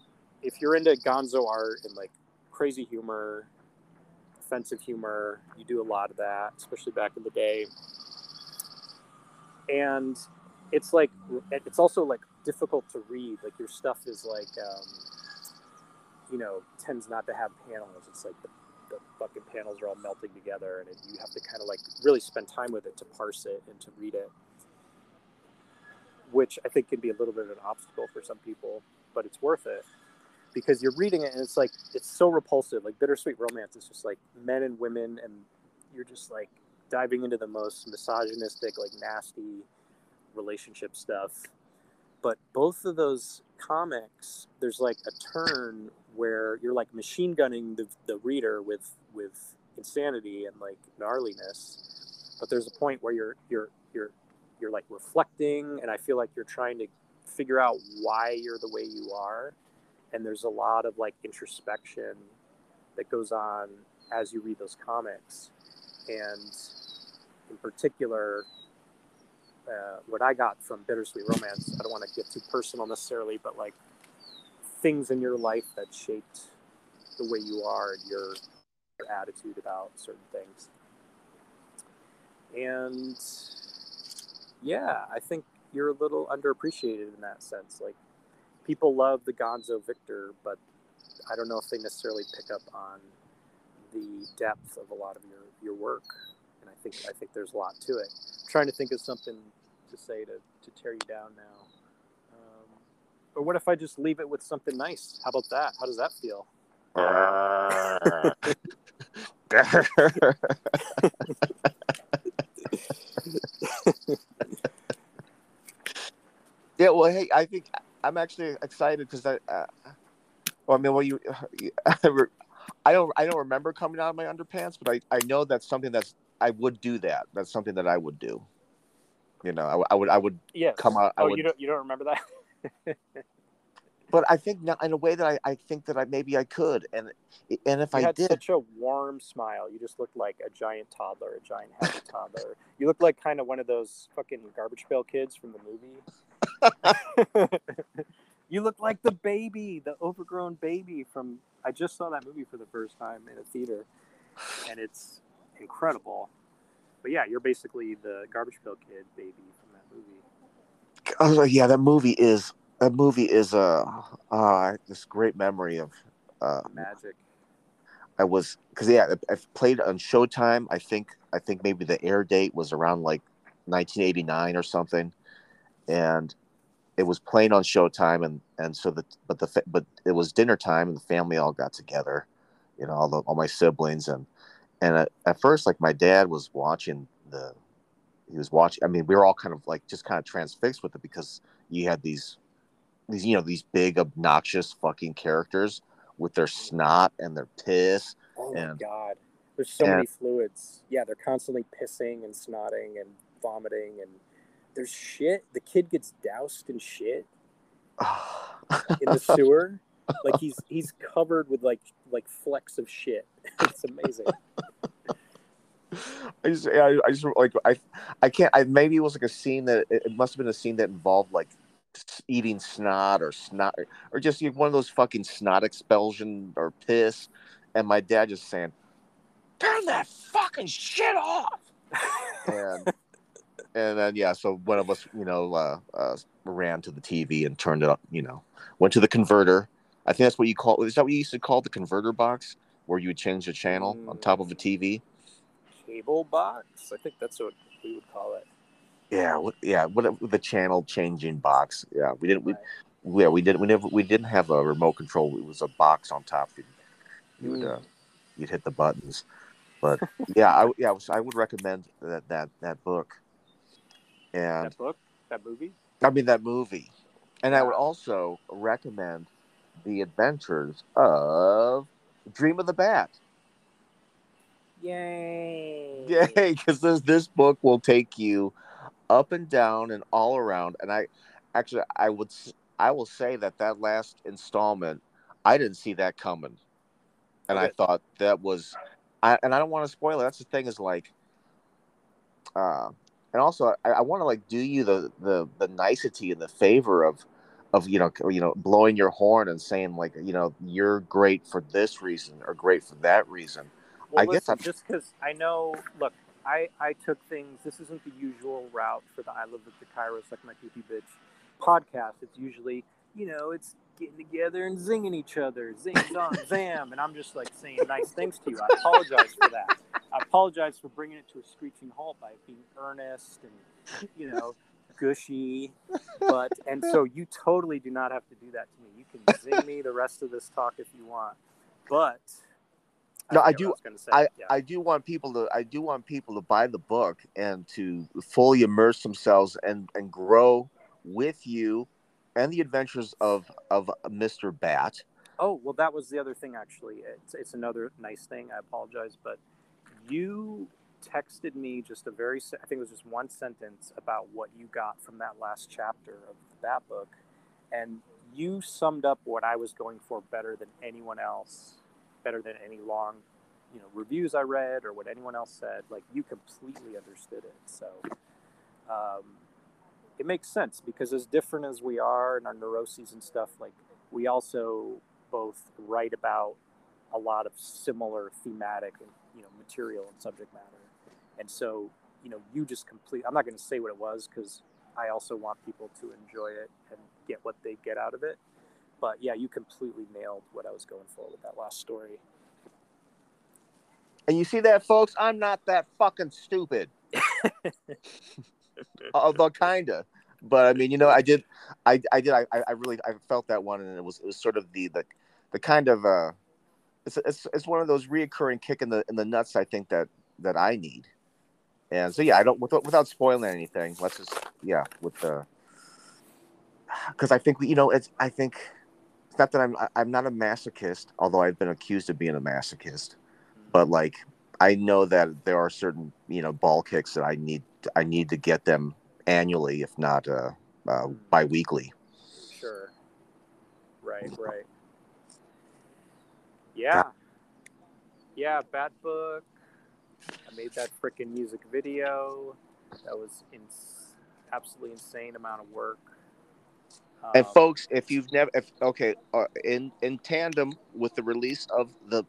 if you're into gonzo art and like crazy humor offensive humor. You do a lot of that, especially back in the day. And it's like it's also like difficult to read. Like your stuff is like, um, you know, tends not to have panels. It's like the, the fucking panels are all melting together, and it, you have to kind of like really spend time with it to parse it and to read it, which I think can be a little bit of an obstacle for some people, but it's worth it. Because you're reading it and it's like it's so repulsive. Like bittersweet romance is just like men and women and you're just like diving into the most misogynistic like nasty relationship stuff. But both of those comics there's like a turn where you're like machine gunning the, the reader with with insanity and like gnarliness but there's a point where you're you're you're you're like reflecting and i feel like you're trying to figure out why you're the way you are and there's a lot of like introspection that goes on as you read those comics. And in particular, uh, what I got from Bittersweet Romance, I don't want to get too personal necessarily, but like things in your life that shaped the way you are and your, your attitude about certain things. And yeah, I think you're a little underappreciated in that sense. Like people love the Gonzo Victor, but I don't know if they necessarily pick up on the depth of a lot of your, your work. And I think I think there's a lot to it. I'm trying to think of something to say to, to tear you down now. Or what if I just leave it with something nice? How about that? How does that feel? yeah, well, hey, I think I'm actually excited because I, uh, well, I mean, well, you, I don't, I don't remember coming out of my underpants, but I, I know that's something that's I would do that. That's something that I would do. You know, I, I would, I would yes. come out. I oh, would, you don't, you don't remember that? but I think not in a way that I, I think that I maybe I could, and and if you I had did, such a warm smile. You just looked like a giant toddler, a giant happy toddler. You look like kind of one of those fucking garbage pail kids from the movie. you look like the baby, the overgrown baby from. I just saw that movie for the first time in a theater, and it's incredible. But yeah, you're basically the garbage pail kid baby from that movie. I was like, yeah, that movie is that movie is uh, uh this great memory of uh Magic. I was because yeah, I, I played on Showtime. I think I think maybe the air date was around like 1989 or something, and it was playing on Showtime, and and so the but the but it was dinner time, and the family all got together, you know, all the all my siblings, and and at, at first, like my dad was watching the, he was watching. I mean, we were all kind of like just kind of transfixed with it because you had these, these you know these big obnoxious fucking characters with their snot and their piss. Oh and, my god, there's so and- many fluids. Yeah, they're constantly pissing and snotting and vomiting and there's shit. The kid gets doused in shit in the sewer. like he's he's covered with like like flecks of shit. It's amazing. I just, I, I just like I, I can't. I maybe it was like a scene that it, must have been a scene that involved like eating snot or snot or, just one of those fucking snot expulsion or piss, and my dad just saying, "Turn that fucking shit off," and and then yeah, so one of us, you know, uh, uh, ran to the TV and turned it up. You know, went to the converter. I think that's what you call. Is that what you used to call the converter box, where you would change the channel on top of a TV? Cable box. I think that's what we would call it. Yeah, yeah, what the channel changing box. Yeah, we didn't. We, Right. yeah, we didn't. We never. We didn't have a remote control. It was a box on top. You, you would. Mm. Uh, you'd hit the buttons. But yeah, I yeah, I would recommend that that that book. And That book, that movie. I mean that movie, and I would also recommend the Adventures of Dream of the Bat. Yay! Yay! Because this this book will take you up and down and all around. And I actually I would I will say that that last installment I didn't see that coming, and I thought that was, I and I don't want to spoil it. That's the thing is like, uh, and also I, I want to like do you the the the nicety and the favor of of you know you know blowing your horn and saying like you know you're great for this reason or great for that reason. Well, I guess listen, I'm- just because I know. Look, I I took things. This isn't the usual route for the I Live with the Kairos like my poopy bitch podcast. It's usually you know it's getting together and zinging each other, zing zong zam, and I'm just like saying nice things to you. I apologize for that. I apologize for bringing it to a screeching halt by being earnest and you know gushy. But and so you totally do not have to do that to me. You can zing me the rest of this talk if you want, but. No, I do- say. I, Yeah. I do want people to I do want people to buy the book and to fully immerse themselves and and grow with you and the adventures of of Mr. Bat. Oh well, that was the other thing. Actually, it's it's another nice thing. I apologize, but you texted me just a very I think it was just one sentence about what you got from that last chapter of that book, and you summed up what I was going for better than anyone else, better than any long you know reviews I read or what anyone else said. Like you completely understood it. So um, it makes sense because as different as we are in our neuroses and stuff, like we also both write about a lot of similar thematic and you know material and subject matter. And so you know you just complete. I'm not going to say what it was because I also want people to enjoy it and get what they get out of it. But yeah, you completely nailed what I was going for with that last story. And you see that, folks? I'm not that fucking stupid. Although kinda. But I mean, you know, I did, I, I did, I, I really, I felt that one, and it was, it was sort of the, the, the kind of, uh, it's, it's, it's one of those reoccurring kick in the, in the nuts. I think that, that I need. And so, yeah, I don't, without, without spoiling anything, let's just, yeah, with the, because I think we, you know, it's, I think not that I'm, I'm not a masochist, although I've been accused of being a masochist but like I know that there are certain you know ball kicks that I need I need to get them annually, if not uh, uh biweekly. Sure. Right. Right. Yeah. Yeah. Bad book. I made that freaking music video. That was in absolutely insane amount of work. Um, and folks, if you've never, if okay, uh, in in tandem with the release of the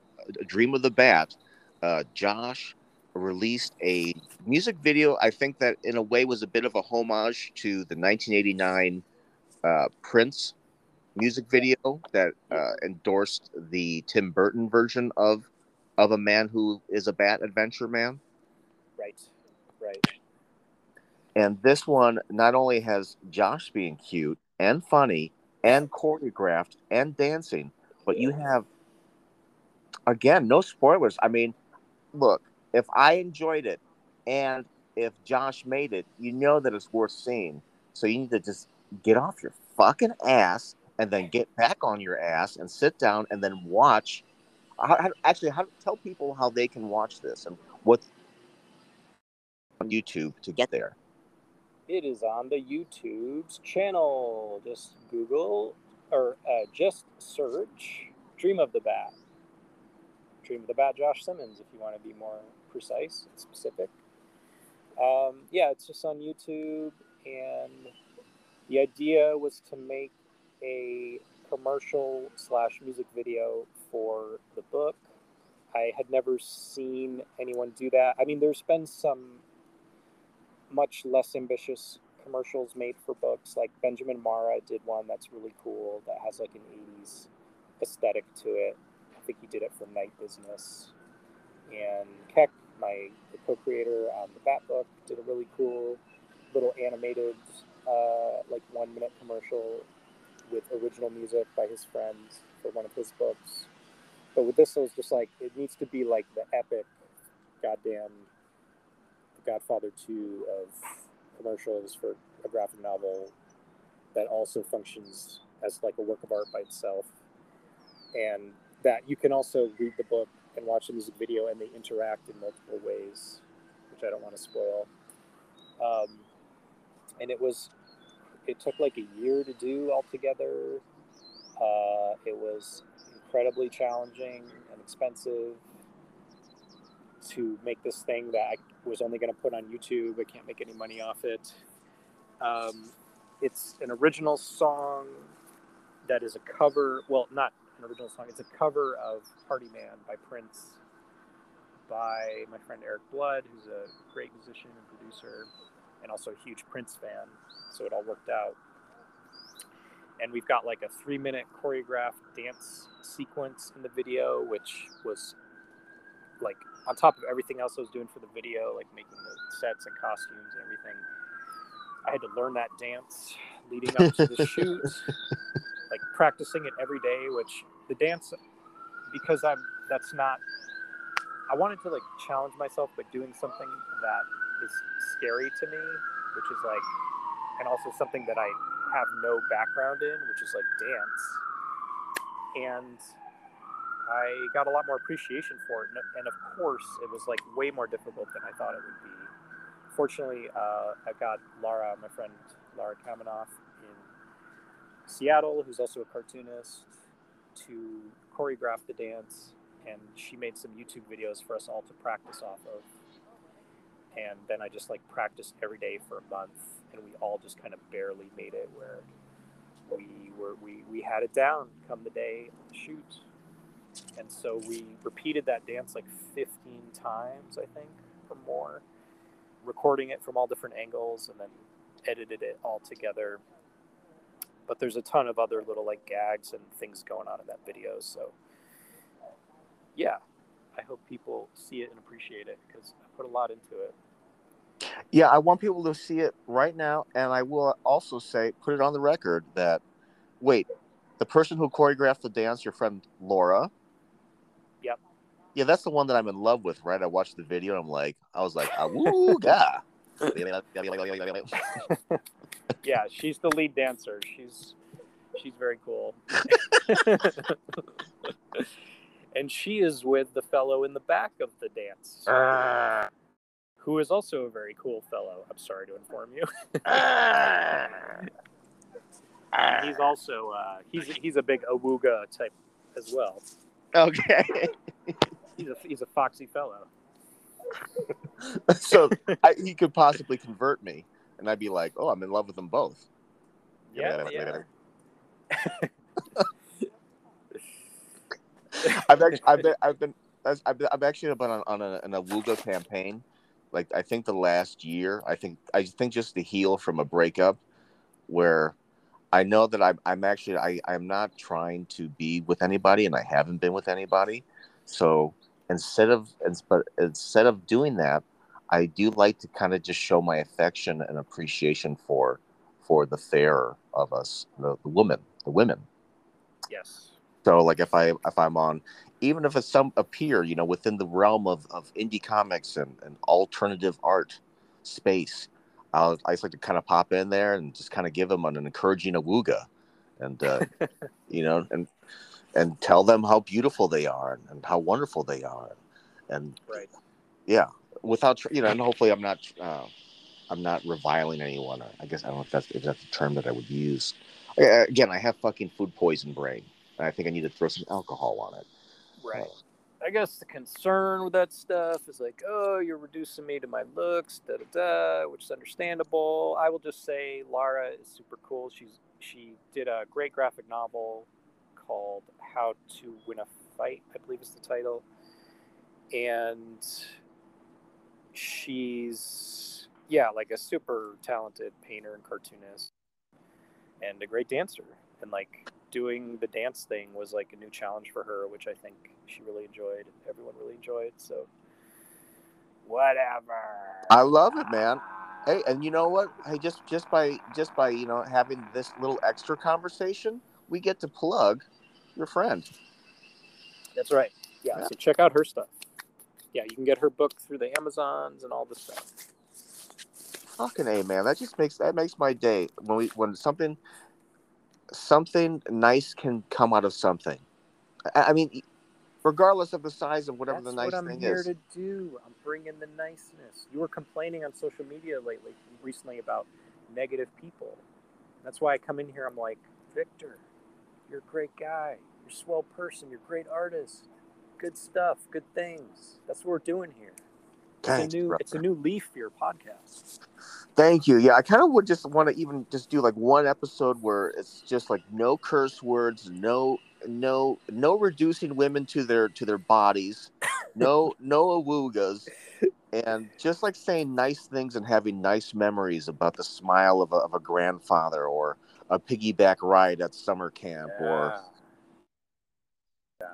Dream of the Bat, uh, Josh released a music video. I think that in a way was a bit of a homage to the 1989 uh, Prince music video that uh, endorsed the Tim Burton version of of a man who is a bat adventure man. Right, right. And this one not only has Josh being cute and funny and choreographed and dancing, but you have again, no spoilers. I mean, look, if I enjoyed it and if Josh made it, you know that it's worth seeing. So you need to just get off your fucking ass and then get back on your ass and sit down and then watch. How, how, actually, how tell people how they can watch this and what on YouTube to get there. It is on the YouTube's channel. Just Google or uh, just search "Dream of the Bat." Dream of the Bat Josh Simmons if you want to be more precise and specific. Um, yeah, it's just on YouTube, and the idea was to make a commercial slash music video for the book. I had never seen anyone do that. I mean, there's been some much less ambitious commercials made for books. Like Benjamin Marra did one that's really cool that has like an 80s aesthetic to it. I think he did it for Night Business. And Keck, my co-creator on the Bat Book, did a really cool little animated, uh, like one minute commercial with original music by his friends for one of his books. But with this, it was just like it needs to be like the epic, goddamn, Godfather two of commercials for a graphic novel that also functions as like a work of art by itself. And that you can also read the book and watch the music video, and they interact in multiple ways, which I don't want to spoil. Um, and it was, it took like a year to do altogether. Uh, it was incredibly challenging and expensive to make this thing that I was only going to put on YouTube. I can't make any money off it. Um, it's an original song that is a cover. Well, not an original song. It's a cover of Party Man by Prince by my friend Eric Blood, who's a great musician and producer and also a huge Prince fan. So it all worked out. And we've got like a three minute choreographed dance sequence in the video, which was like on top of everything else I was doing for the video, like making the sets and costumes and everything. I had to learn that dance leading up to the shoot like practicing it every day, which the dance, because I'm, that's not, I wanted to like challenge myself by doing something that is scary to me, which is like, and also something that I have no background in, which is like dance. And I got a lot more appreciation for it. And of course, it was like way more difficult than I thought it would be. Fortunately, uh, I got Lara, my friend Lara Kamenoff, in Seattle, who's also a cartoonist, to choreograph the dance. and she made some YouTube videos for us all to practice off of. And then I just like practiced every day for a month, and we all just kind of barely made it where we were we we had it down come the day of the shoot. And so we repeated that dance like 15 times, I think, or more, recording it from all different angles and then edited it all together. But there's a ton of other little like gags and things going on in that video. So yeah, I hope people see it and appreciate it because I put a lot into it. Yeah, I want people to see it right now, and I will also say, put it on the record that, wait, the person who choreographed the dance, your friend Laura. Yep. Yeah, that's the one that I'm in love with, right? I watched the video, and I'm like, I was like, woo, yeah. yeah, she's the lead dancer. She's she's very cool. and she is with the fellow in the back of the dance, uh, who is also a very cool fellow. I'm sorry to inform you. uh, he's also uh, he's he's a big awooga type as well. Okay. he's a he's a foxy fellow. so I, he could possibly convert me, and I'd be like, "Oh, I'm in love with them both." Yeah, yeah. I've actually, I've been, I've been, I've, been, I've actually been on, on a, an Awooga campaign. Like I think the last year, I think, I think just to heal from a breakup, where I know that I'm, I'm actually, I, I'm not trying to be with anybody, and I haven't been with anybody. So instead of, but instead of doing that, I do like to kind of just show my affection and appreciation for, for the fairer of us, the, the woman, the women. Yes so like if I if I'm on even if it's some appear, you know, within the realm of, of indie comics and, and alternative art space, I'll, I just like to kind of pop in there and just kind of give them an, an encouraging awooga and, uh, you know, and, and tell them how beautiful they are and, how wonderful they are. And right. yeah, without, you know, and hopefully I'm not, uh, I'm not reviling anyone. I guess I don't know if that's, if that's the term that I would use. Again, I have fucking food poison brain. And I think I need to throw some alcohol on it. Right. Uh, I guess the concern with that stuff is like, oh, you're reducing me to my looks, da da da, which is understandable. I will just say Lara is super cool. She's she did a great graphic novel called How to Win a Fight, I believe is the title. And she's yeah, like a super talented painter and cartoonist and a great dancer. And like doing the dance thing was like a new challenge for her, which I think she really enjoyed. Everyone really enjoyed. So, whatever. I love it, man. Hey, and you know what? Hey, just just by just by you know having this little extra conversation, we get to plug your friend. That's right. Yeah. yeah. So check out her stuff. Yeah, you can get her book through the Amazons and all this stuff. Fucking a man, that just makes that makes my day when we when something something nice can come out of something. I, I mean, regardless of the size of whatever That's the nice what I'm thing here is. to do. I'm bringing the niceness. You were complaining on social media lately, recently about negative people. That's why I come in here. I'm like, Victor, you're a great guy. You're a swell person. You're a great artist. Good stuff. Good things. That's what we're doing here. It's a new. Brother. It's a new leaf for your podcast. Thank you. Yeah, I kind of would just want to even just do like one episode where it's just like no curse words, no no no reducing women to their to their bodies, no no awoogas, and just like saying nice things and having nice memories about the smile of a, of a grandfather or a piggyback ride at summer camp yeah. or yeah,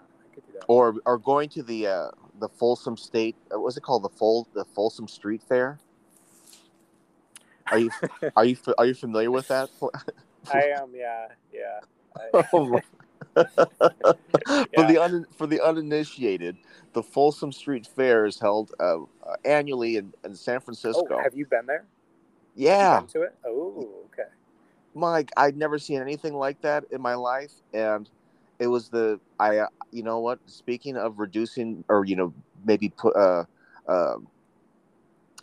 or or going to the uh, the Folsom State. Uh, what's it called? The full the Folsom Street Fair. Are you are you are you familiar with that? I am. Yeah. Yeah. I... Oh for the un, for the uninitiated, the Folsom Street Fair is held uh, annually in, in San Francisco. Oh, have you been there? Yeah. to it? Oh, okay. Mike, I'd never seen anything like that in my life, and it was the I. Uh, you know what? Speaking of reducing, or you know, maybe put uh, uh,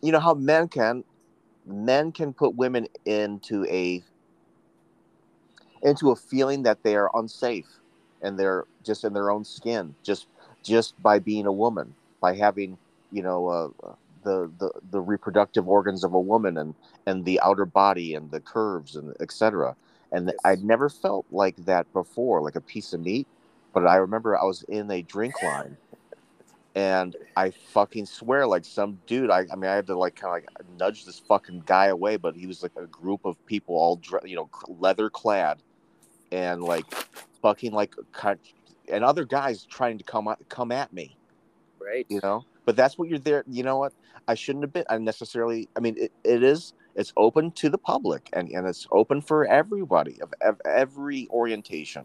you know how men can men can put women into a into a feeling that they are unsafe and they're just in their own skin just just by being a woman, by having you know uh, the, the the reproductive organs of a woman and and the outer body and the curves and etc. And yes. I'd never felt like that before, like a piece of meat. But I remember I was in a drink line and I fucking swear, like some dude, I, I mean, I had to like kind of like nudge this fucking guy away, but he was like a group of people all, you know, leather clad, and like fucking like, and other guys trying to come come at me, right? You know, but that's what you're there. You know what? I shouldn't have been unnecessarily. I mean, it, it is. It's open to the public, and and it's open for everybody of, of every orientation,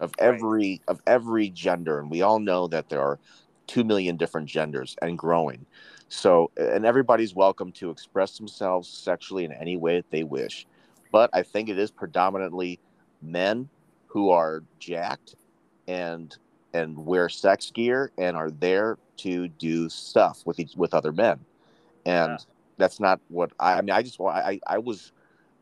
of every right. of every gender, and we all know that there are 2 million different genders and growing. So, and everybody's welcome to express themselves sexually in any way that they wish. But I think it is predominantly men who are jacked and and wear sex gear and are there to do stuff with each with other men. And yeah. that's not what I, I mean. I just I I was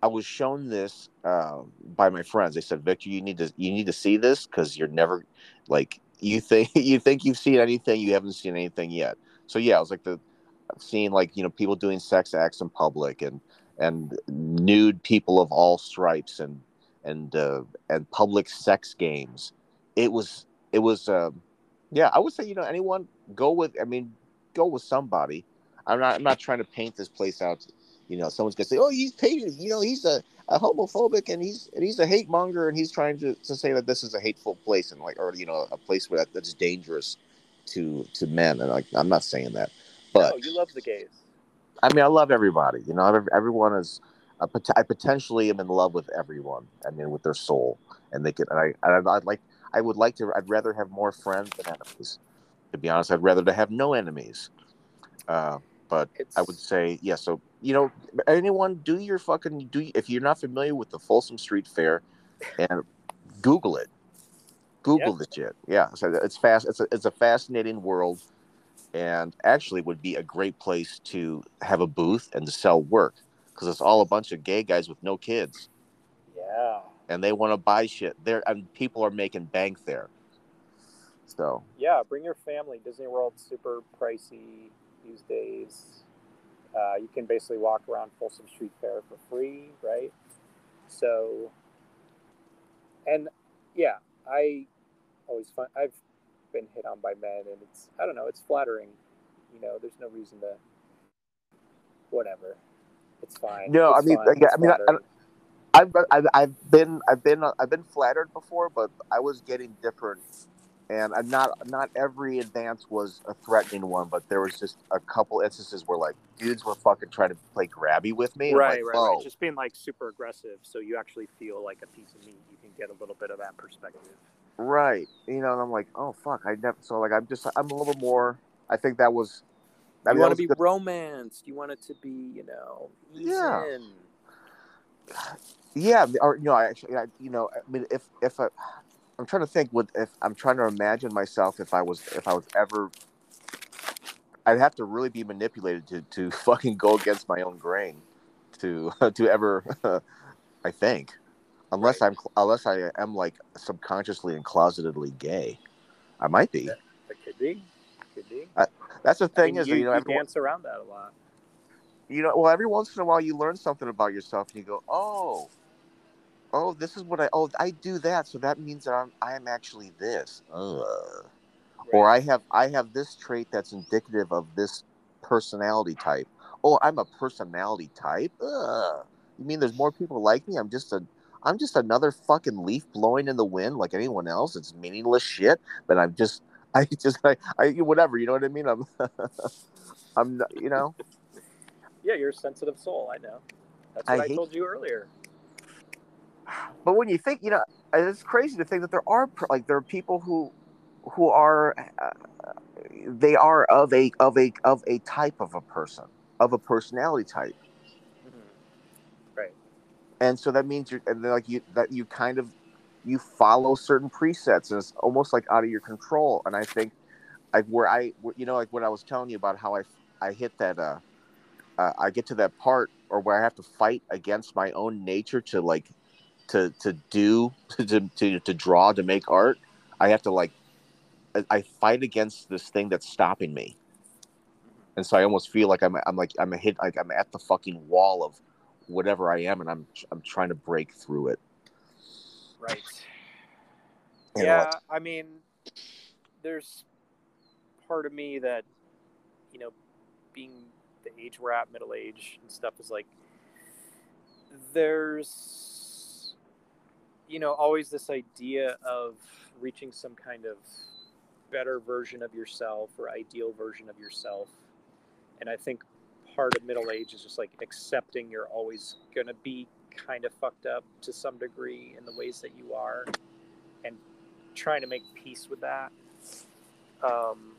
I was shown this uh, by my friends. They said, "Victor, you need to you need to see this because you're never like you think you think you've seen anything, you haven't seen anything yet. So yeah, i was like the seeing like you know people doing sex acts in public and and nude people of all stripes and and uh, and public sex games. It was it was uh, yeah. I would say you know anyone go with. I mean, go with somebody. I'm not I'm not trying to paint this place out. You know, someone's gonna say, "Oh, he's painted. You know, he's a a homophobic and he's and he's a hate monger and he's trying to, to say that this is a hateful place and like or you know a place where that, that's dangerous to to men and like I'm not saying that but no, you love the gays I mean I love everybody you know everyone is a, I potentially am in love with everyone I mean with their soul and they can and I I'd, I'd like I would like to I'd rather have more friends than enemies to be honest I'd rather to have no enemies uh, but it's... I would say yeah so you know, anyone do your fucking do if you're not familiar with the Folsom Street Fair, and Google it. Google yeah. the shit. Yeah, so it's fast. It's a it's a fascinating world, and actually would be a great place to have a booth and to sell work because it's all a bunch of gay guys with no kids. Yeah. And they want to buy shit there, and people are making bank there. So. Yeah, bring your family. Disney World's super pricey these days. Uh, you can basically walk around Folsom Street Fair for free, right? So, and yeah, I always find I've been hit on by men, and it's I don't know, it's flattering. You know, there's no reason to whatever. It's fine. No, it's I mean, fine. I, I mean, I, I've, I've, I've been I've been I've been flattered before, but I was getting different and not not every advance was a threatening one, but there was just a couple instances where like dudes were fucking trying to play grabby with me. Right, like, right, right. Just being like super aggressive, so you actually feel like a piece of meat. You can get a little bit of that perspective. Right, you know, and I'm like, oh fuck, I never. So like, I'm just, I'm a little more. I think that was. I you want to be good. romanced. You want it to be, you know, yeah. In. Yeah, or you know, I actually, I, you know, I mean, if if a, I'm trying to think. What if I'm trying to imagine myself if I was if I was ever I'd have to really be manipulated to, to fucking go against my own grain to to ever I think. Unless right. I'm unless I am like subconsciously and closetedly gay. I might be. That, that could be. Could be. I, that's the thing I mean, is you, you know you dance around that a lot. You know well every once in a while you learn something about yourself and you go oh oh, this is what I oh I do that, so that means that I'm I am actually this. Right. Or I have I have this trait that's indicative of this personality type. Oh, I'm a personality type. Ugh. You mean there's more people like me? I'm just a I'm just another fucking leaf blowing in the wind like anyone else. It's meaningless shit, but I'm just I just I, I whatever, you know what I mean? I'm I'm you know. yeah, you're a sensitive soul, I know. That's what I, I told you earlier but when you think, you know, it's crazy to think that there are like there are people who who are uh, they are of a of a of a type of a person of a personality type. Mm-hmm. Right. And so that means you're and like you that you kind of you follow certain presets and it's almost like out of your control. And I think like where I you know like what I was telling you about how I I hit that uh, uh I get to that part or where I have to fight against my own nature to like to to do to to to draw to make art, I have to like I fight against this thing that's stopping me, and so I almost feel like I'm I'm like I'm a hit like I'm at the fucking wall of whatever I am, and I'm I'm trying to break through it. Right. You know, yeah, I mean, there's part of me that, you know, being the age we're at, middle age and stuff, is like, there's, you know, always this idea of reaching some kind of better version of yourself or ideal version of yourself. And I think part of middle age is just like accepting you're always going to be kind of fucked up to some degree in the ways that you are and trying to make peace with that um,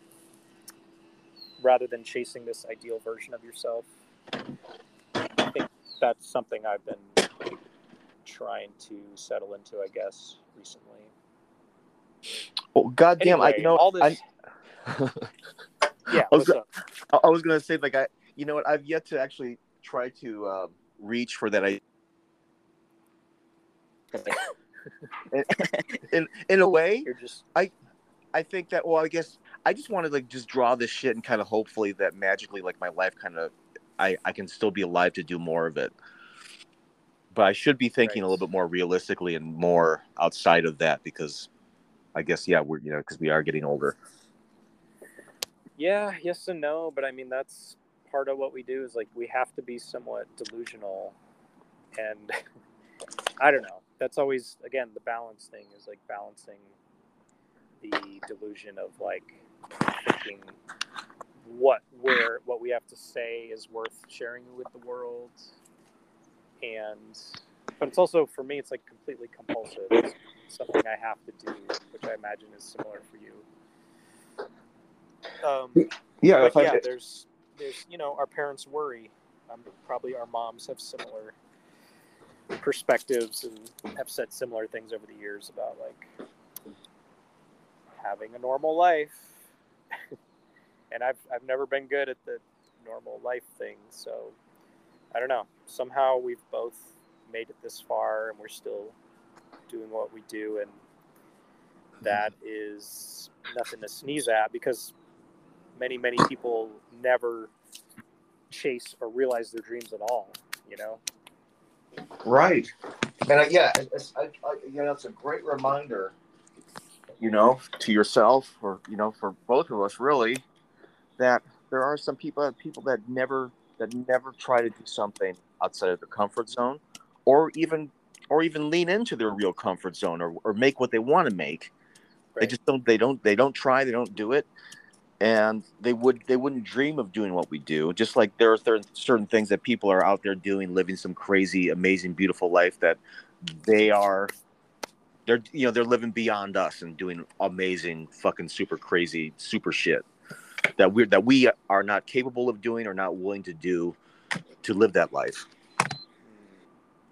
rather than chasing this ideal version of yourself. I think that's something I've been trying to settle into, I guess, recently. well, goddamn, I you know all this. I, yeah, I was? I I was gonna say like I you know what I've yet to actually try to um, reach for that I. in, in in a way, You're just I think that well, I guess I just want to like just draw this shit and kind of hopefully that magically like my life kind of I I can still be alive to do more of it. But I should be thinking a little bit more realistically and more outside of that because I guess yeah we're you know because we are getting older. Yeah, yes and no, but I mean that's part of what we do is like we have to be somewhat delusional and I don't know. That's always again the balance thing is like balancing the delusion of like thinking what where what we have to say is worth sharing with the world and but it's also for me it's like completely compulsive. It's something I have to do, which I imagine is similar for you. Um, Yeah, yeah, there's there's you know our parents worry. Um, probably our moms have similar perspectives and have said similar things over the years about like having a normal life. and I've I've never been good at the normal life thing, so I don't know. Somehow we've both made it this far, and we're still doing what we do, and that is nothing to sneeze at because many many people never chase or realize their dreams at all you know Right. And yeah, I, I, you know, it's a great reminder, you know, to yourself or, you know, for both of us really, that there are some people, people that never, that never try to do something outside of their comfort zone or even, or even lean into their real comfort zone or, or make what they want to make. They just don't, they don't, they don't try, they don't do it. And they would, they wouldn't dream of doing what we do. Just like there are cer- certain things that people are out there doing, living some crazy, amazing, beautiful life that they are they're you know they're living beyond us and doing amazing fucking super crazy super shit that we're that we are not capable of doing or not willing to do to live that life.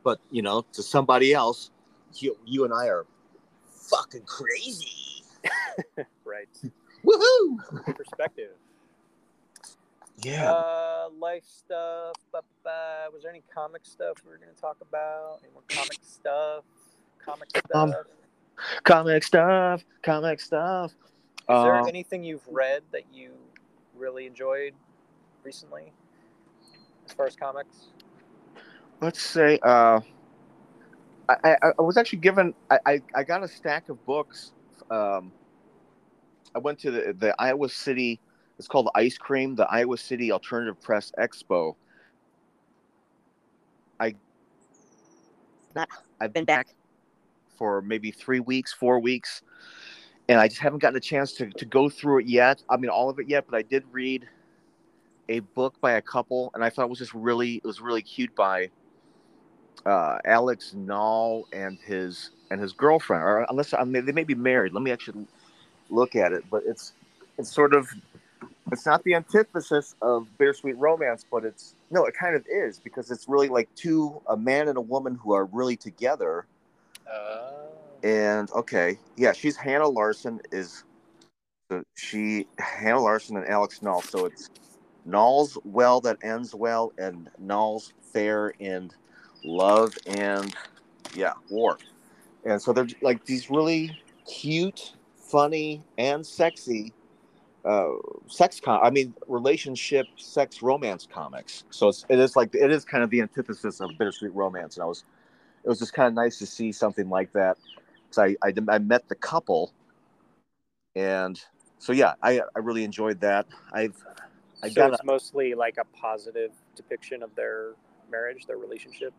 But you know to somebody else you, you and i are fucking crazy. Right. Woohoo! Perspective. Yeah. Uh life stuff ba- ba- was there any comic stuff we were going to talk about? Any more comic stuff? Comic stuff? Um, comic stuff comic stuff. Is there Um, anything you've read that you really enjoyed recently as far as comics? Let's say uh I, I, I was actually given I, I, I got a stack of books um I went to the, the Iowa City it's called Ice Cream the Iowa City Alternative Press Expo. I I've been back for maybe three weeks four weeks and I just haven't gotten a chance to, to go through it yet I mean all of it yet but I did read a book by a couple and I thought it was just really it was really cute by uh, Alex Nall and his and his girlfriend, or unless I mean, they may be married. Let me actually look at it, but it's it's sort of it's not the antithesis of bittersweet romance, but it's no, it kind of is because it's really like two a man and a woman who are really together. uh, And okay, yeah, she's Hannah Larson is she Hannah Larson and Alex Nall. So it's Nall's well that ends well, and Nall's fair and love and yeah, war. And so they're like these really cute, funny and sexy uh, sex com I mean relationship sex romance comics. So it's it is like it is kind of the antithesis of bittersweet romance. And I was it was just kind of nice to see something like that. So I I, I met the couple, and so yeah, I I really enjoyed that. I've I so got it's mostly like a positive depiction of their marriage, their relationship.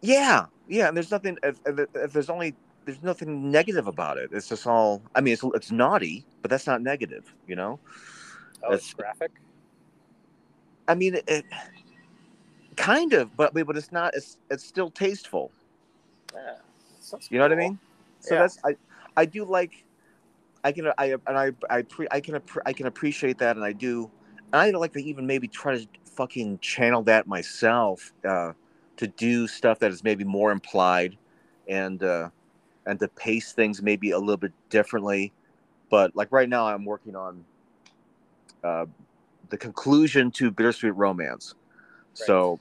yeah yeah, and there's nothing if, if, there's only there's nothing negative about it. It's just all. I mean, it's it's naughty, but that's not negative, you know. Oh, it's graphic. I mean, it kind of, but but it's not. It's it's still tasteful. Yeah, You know what I mean? So Yeah. that's I I do like. I can I and I I pre, I can I can appreciate that, and I do. And I like to even maybe try to fucking channel that myself uh, to do stuff that is maybe more implied, and uh, and to pace things maybe a little bit differently. But like right now, I'm working on uh, the conclusion to Bittersweet Romance. So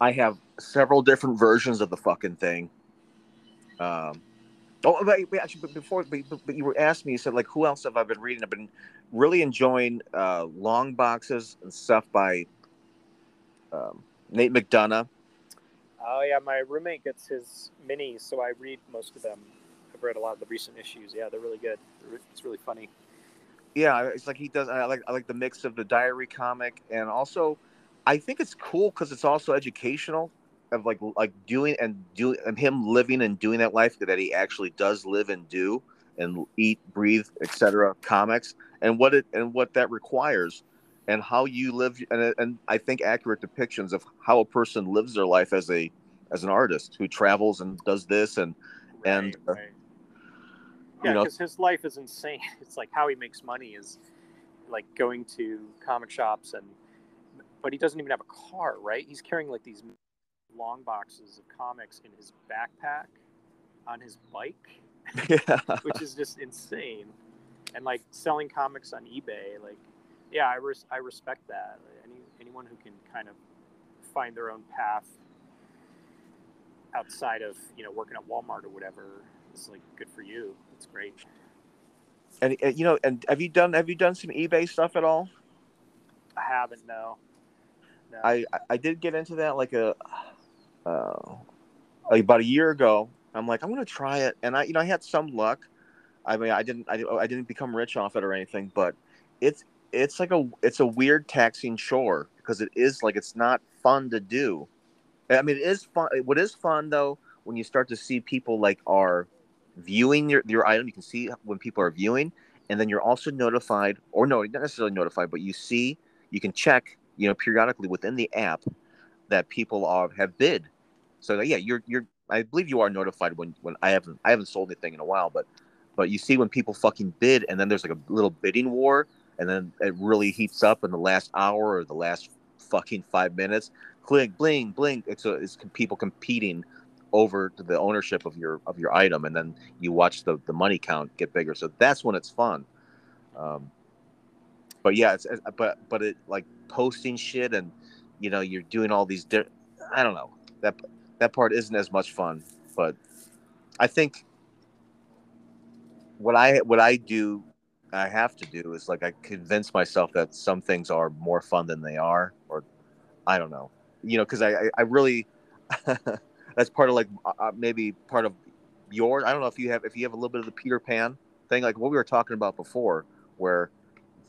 I have several different versions of the fucking thing. Um, oh, wait, wait, actually, but before but, but- you were asking me, you said like, who else have I been reading? I've been really enjoying uh, long boxes and stuff by um, Nate McDonough. Oh yeah, my roommate gets his minis, so I read most of them. I've read a lot of the recent issues. Yeah, they're really good. It's really funny. Yeah, it's like he does. I like I like the mix of the diary comic and also, I think it's cool because it's also educational of like like doing and doing and him living and doing that life that he actually does live and do and eat, breathe, etc. Comics and what it and what that requires and how you live and and I think accurate depictions of how a person lives their life as a as an artist who travels and does this and And, uh, yeah, because his life is insane. It's like how he makes money is like going to comic shops and, but he doesn't even have a car, right? He's carrying like these long boxes of comics in his backpack on his bike, yeah which is just insane. And like selling comics on eBay, like, yeah, I res- I respect that. Any anyone who can kind of find their own path outside of you know working at Walmart or whatever is like good for you. It's great. and, and you know and have you done have you done some eBay stuff at all? I haven't no. No. I I- I did get into that like a uh, about a year ago. I'm like I'm gonna try it, and I you know I had some luck. I mean I didn't I, I didn't become rich off it or anything, but it's it's like a it's a weird taxing chore because it is like it's not fun to do. I mean it is fun. What is fun though when you start to see people like are viewing your your item, you can see when people are viewing, and then you're also notified or no not necessarily notified, but you see you can check you know periodically within the app that people are have bid. So yeah, you're you're I believe you are notified when when I haven't I haven't sold anything in a while, but but you see when people fucking bid and then there's like a little bidding war and then it really heats up in the last hour or the last fucking five minutes. Click, bling bling. It's a, it's people competing over to the ownership of your of your item and then you watch the the money count get bigger. So that's when it's fun. Um, but yeah, it's it's- but but it like posting shit and you know you're doing all these. Di- I don't know that that part isn't as much fun, but I think what I what I do I have to do is like I convince myself that some things are more fun than they are, or I don't know, you know, because I, I really that's part of like uh, uh, maybe part of your I don't know if you have if you have a little bit of the Peter Pan thing like what we were talking about before, where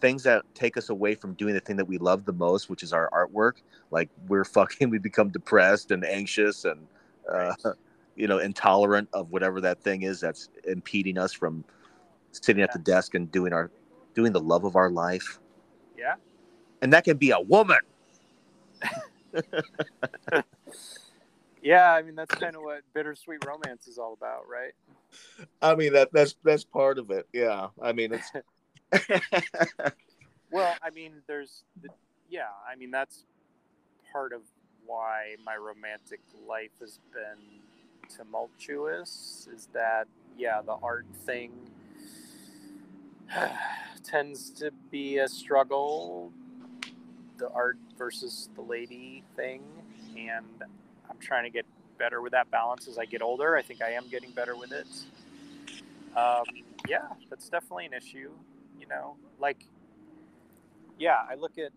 things that take us away from doing the thing that we love the most, which is our artwork, like we're fucking we become depressed and anxious and uh, you know intolerant of whatever that thing is that's impeding us from sitting at the desk and doing our doing the love of our life. Yeah. and that can be a woman. Yeah, I mean that's kind of what bittersweet romance is all about, right? i mean that that's that's part of it. Yeah. I mean it's Well, I mean, there's, the, yeah, I mean, that's part of why my romantic life has been tumultuous. Is that, yeah, the art thing tends to be a struggle, the art versus the lady thing. And I'm trying to get better with that balance as I get older. I think I am getting better with it. Um, yeah, that's definitely an issue. Know, like, yeah, I look at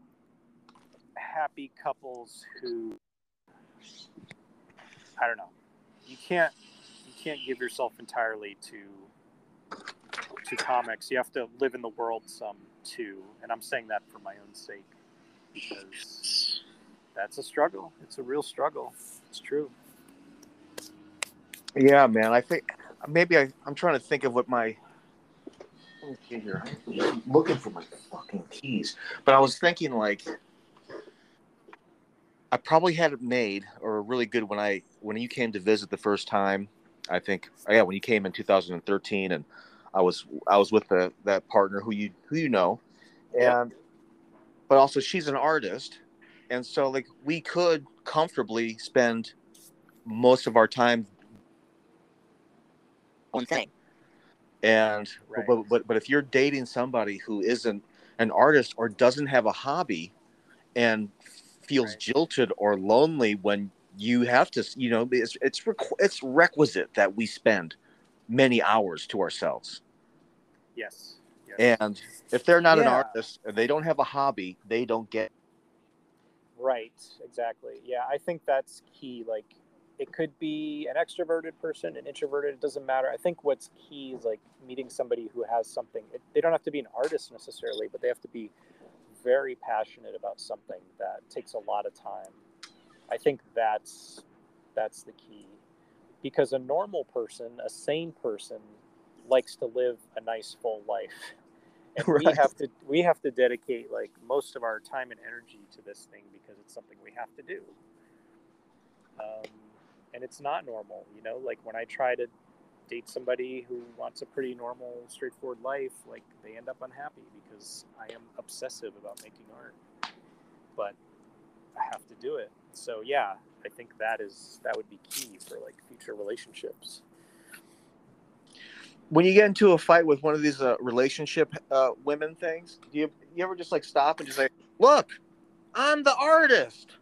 happy couples who, I don't know, you can't you can't give yourself entirely to to comics. You have to live in the world some too, and I'm saying that for my own sake because that's a struggle. It's a real struggle. It's true. Yeah, man. I think maybe I, I'm trying to think of what my. Let me here. I'm looking for my fucking keys, but I was thinking like. I probably had it made or really good when I when you came to visit the first time. I think yeah when you came in 2013 and I was I was with the that partner who you who you know, and but also she's an artist, and so like we could comfortably spend most of our time one thing. And Right. but, but but if you're dating somebody who isn't an artist or doesn't have a hobby and feels Right. jilted or lonely when you have to you know it's it's requ- it's requisite that we spend many hours to ourselves Yes. yes. and if they're not an artist and they don't have a hobby they don't get Right, exactly. Yeah, I think that's key. Like, it could be an extroverted person, an introverted, it doesn't matter. I think what's key is like meeting somebody who has something. It, they don't have to be an artist necessarily, but they have to be very passionate about something that takes a lot of time. I think that's that's the key. Because a normal person, a sane person, likes to live a nice full life. And we have to we have to dedicate like most of our time and energy to this thing because it's something we have to do. Um, and it's not normal, you know. Like when I try to date somebody who wants a pretty normal, straightforward life, like they end up unhappy because I am obsessive about making art. But I have to do it. So yeah, I think that is that would be key for like future relationships. when you get into a fight with one of these uh, relationship uh, women things, do you you ever just like stop and just like, look, I'm the artist.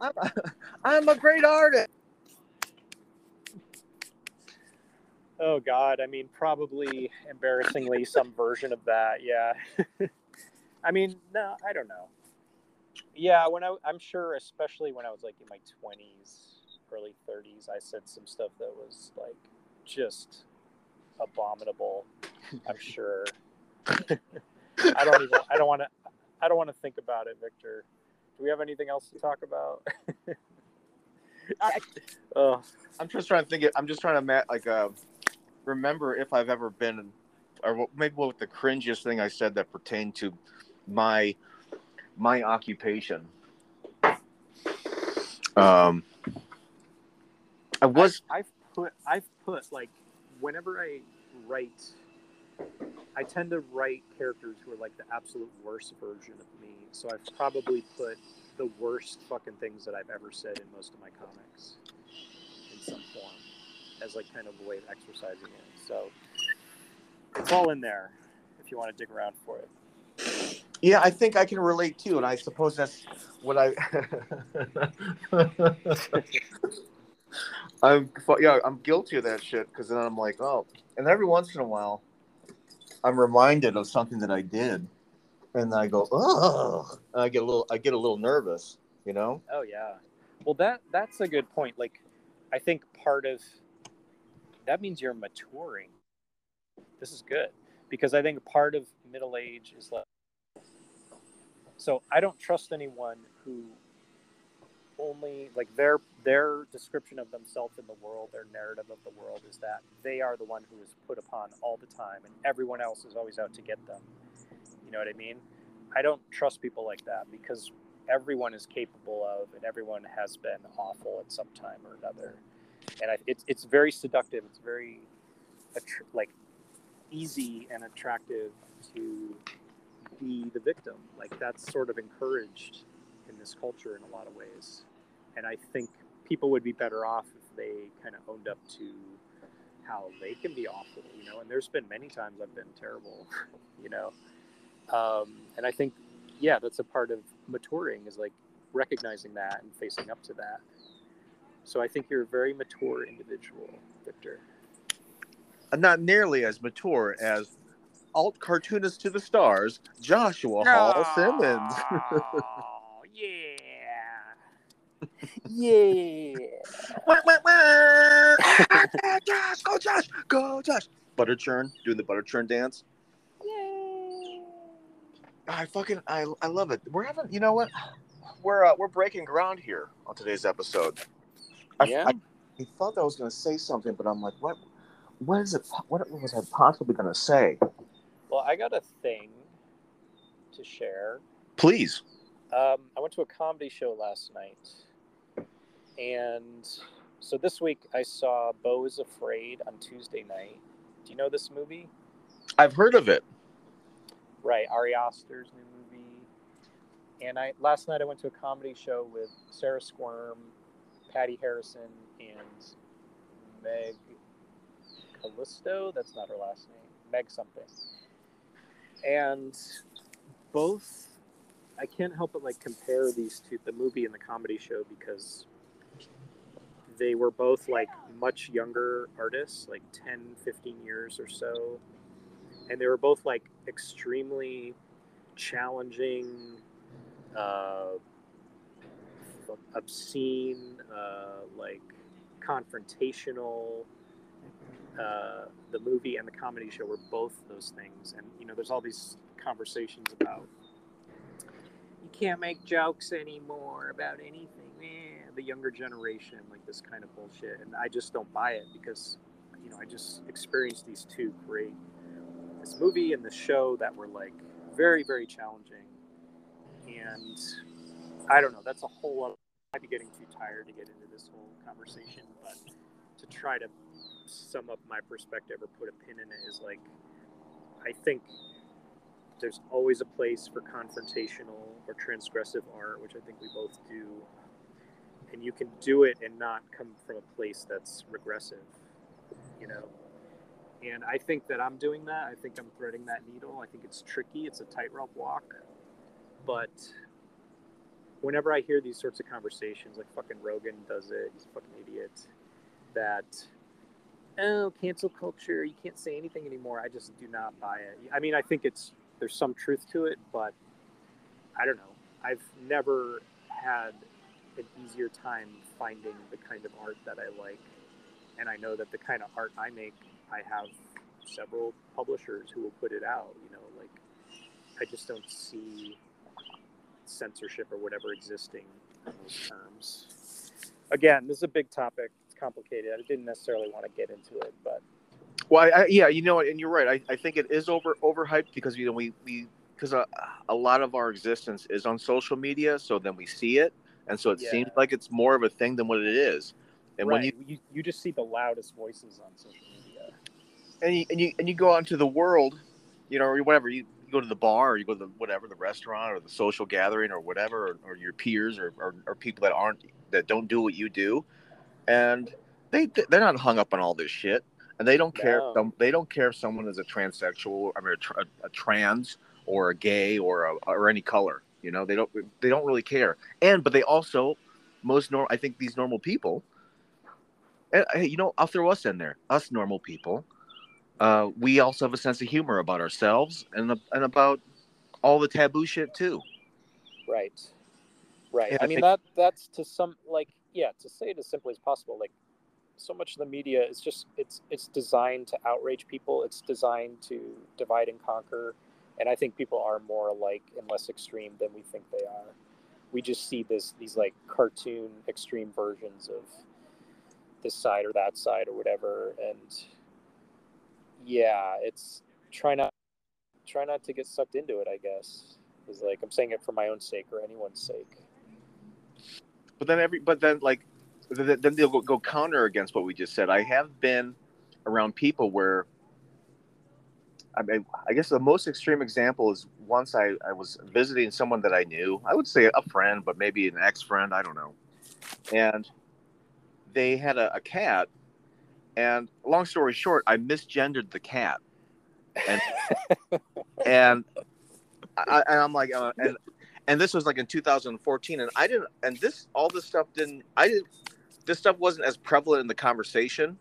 I'm a, I'm a great artist. Oh God, I mean, probably embarrassingly some version of that. Yeah. I mean, no, I don't know. Yeah, when I, I'm sure, especially when I was like in my 20s, early 30s, I said some stuff that was like just abominable. I'm sure. I don't even. I don't want to. I don't want to think about it, Victor. Do we have anything else to talk about? I, oh, I'm just trying to think. It, I'm just trying to ma- like uh, remember if I've ever been, or what, maybe what the cringiest thing I said that pertained to my my occupation. Um, I was I've, I've put I've put like whenever I write, I tend to write characters who are like the absolute worst version of me. So I've probably put the worst fucking things that I've ever said in most of my comics in some form as like kind of a way of exercising it. So it's all in there if you want to dig around for it. Yeah, I think I can relate too, and I suppose that's what I. I'm yeah, I'm guilty of that shit because then I'm like, oh, and every once in a while, I'm reminded of something that I did, and I go, oh, and I get a little, I get a little nervous, you know. Oh yeah. Well, that that's a good point. Like, I think part of that means you're maturing. This is good because I think part of middle age is like. So I don't trust anyone who only like their their description of themselves in the world, their narrative of the world is that they are the one who is put upon all the time, and everyone else is always out to get them. You know what I mean? I don't trust people like that because everyone is capable of, and everyone has been awful at some time or another. And I, it's it's very seductive. It's very like easy and attractive to be the victim. Like that's sort of encouraged in this culture in a lot of ways. And I think people would be better off if they kind of owned up to how they can be awful, you know. And there's been many times I've been terrible, you know. Um, and I think, yeah, that's a part of maturing is like recognizing that and facing up to that. So I think you're a very mature individual, Victor. not nearly as mature as alt cartoonist to the stars, Joshua Hall Simmons. Yeah. Yeah. Wah, wah, wah. Josh, go Josh, go Josh. Butter churn, doing the butter churn dance. Yay. I fucking I I love it. We're having you know what? We're uh, we're breaking ground here on today's episode. I, Yeah. I, I thought I was gonna say something, but I'm like, what? What is it? What was I possibly gonna say? Well, I got a thing to share. Please. Um, I went to a comedy show last night, and so this week I saw Beau is Afraid on Tuesday night. Do you know this movie? I've heard of it. Right, Ari Aster's new movie. And I last night I went to a comedy show with Sarah Squirm, Patty Harrison, and Meg Callisto. That's not her last name. Meg something. And both, I can't help but like compare these two, the movie and the comedy show, because they were both like much younger artists, like 10, 15 years or so and they were both like extremely challenging, uh, obscene, uh, like confrontational. Uh, the movie and the comedy show were both those things, and you know, there's all these conversations about can't make jokes anymore about anything. Eh, the younger generation, like this kind of bullshit, and I just don't buy it because you know I just experienced these two great this movie and the show that were like very very challenging and i don't know that's a whole other i'd be getting too tired to get into this whole conversation but to try to sum up my perspective or put a pin in it is like i think there's always a place for confrontational or transgressive art which i think we both do and you can do it and not come from a place that's regressive you know and I think that I'm doing that. I think I'm threading that needle. I think it's tricky. It's a tightrope walk. But whenever I hear these sorts of conversations, like fucking Rogan does it, he's a fucking idiot, that, oh, cancel culture, you can't say anything anymore. I just do not buy it. I mean, I think it's, there's some truth to it, but I don't know. I've never had an easier time finding the kind of art that I like. And I know that the kind of art I make I have several publishers who will put it out. You know, like I just don't see censorship or whatever existing in those terms. Again, this is a big topic. It's complicated. I didn't necessarily want to get into it, but Well, I, I, yeah, you know, and you're right. I, I think it is over overhyped because you know we we because a, uh, a lot of our existence is on social media, so then we see it, and so it Yeah. seems like it's more of a thing than what it is. And when you you you just see the loudest voices on social media. and you and you and you go out into the world, you know, or whatever you, you go to the bar or you go to the, whatever the restaurant or the social gathering or whatever, or, or your peers or, or, or people that aren't that don't do what you do, and they they're not hung up on all this shit, and they don't care. No. They don't care if someone is a transsexual, I mean, a, a trans or a gay or a, or any color. You know, they don't they don't really care. And but they also most normal. I think these normal people. And, hey, you know, I'll throw us in there. Us normal people uh, we also have a sense of humor about ourselves and and about all the taboo shit too. Right. Right. Yeah, I I mean think- that that's to some like yeah, to say it as simply as possible, like so much of the media is just it's it's designed to outrage people. It's designed to divide and conquer. And I think people are more alike and less extreme than we think they are. We just see this these like cartoon extreme versions of this side or that side or whatever. And yeah, it's try not try not to get sucked into it, I guess. Is like I'm saying it for my own sake or anyone's sake. But then every but then like then they'll go, go counter against what we just said. I have been around people where I mean, I guess the most extreme example is once I, I was visiting someone that I knew. I would say a friend, but maybe an ex friend. I don't know. And they had a, a cat. And long story short, I misgendered the cat. And and I, and I'm like, uh, and and this was like in 2014, and I didn't, and this all this stuff didn't, I didn't, this stuff wasn't as prevalent in the conversation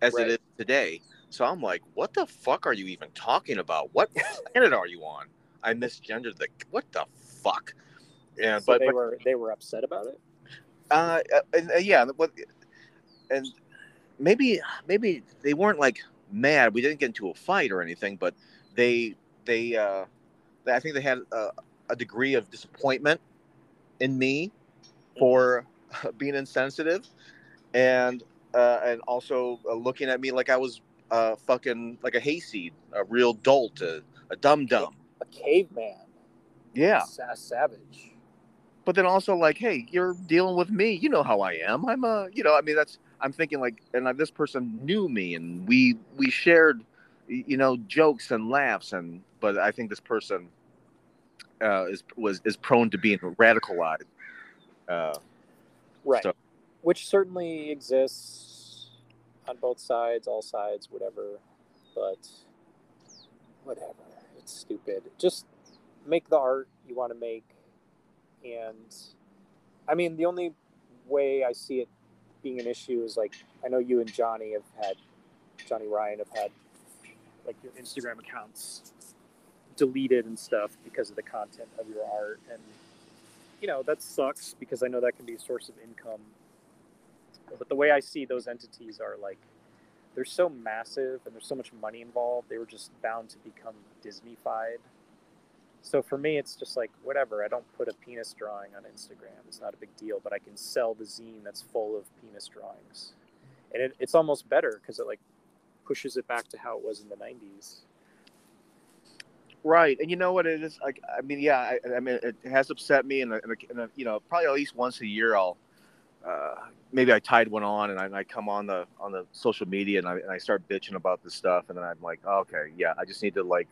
as Right. it is today. So I'm like, what the fuck are you even talking about? What planet are you on? I misgendered the what the fuck? Yeah, so but they were they were upset about it. Uh, and, uh, yeah, what, and maybe maybe they weren't like mad. We didn't get into a fight or anything, but they they uh, I think they had a, a degree of disappointment in me mm-hmm. for being insensitive, and uh, and also uh, looking at me like I was uh, fucking like a hayseed, a real dolt, a, a dum dum, a caveman. Yeah, a savage. But then also like, hey, you're dealing with me. You know how I am. I'm a, you know, I mean, that's I'm thinking like, and this person knew me, and we we shared, you know, jokes and laughs, and but I think this person uh, is was is prone to being radicalized. Uh, right. So. Which certainly exists on both sides, all sides, whatever. But whatever. It's stupid. Just make the art you want to make. And I mean, the only way I see it being an issue is like, I know you and Johnny have had, Johnny Ryan have had like your Instagram accounts deleted and stuff because of the content of your art. And, you know, that sucks because I know that can be a source of income. But the way I see those entities are like, they're so massive and there's so much money involved, they were just bound to become Disneyfied. So for me, it's just like, whatever. I don't put a penis drawing on Instagram. It's not a big deal, but I can sell the zine that's full of penis drawings. And it, it's almost better because it like pushes it back to how it was in the 90s Right, and you know what it is like. I mean, yeah, I, I mean, it has upset me, and, and, and, you know, probably at least once a year, I'll uh, maybe I tied one on, and I, and I, come on the on the social media, and I, and I start bitching about this stuff, and then I'm like, oh, okay, yeah, I just need to like,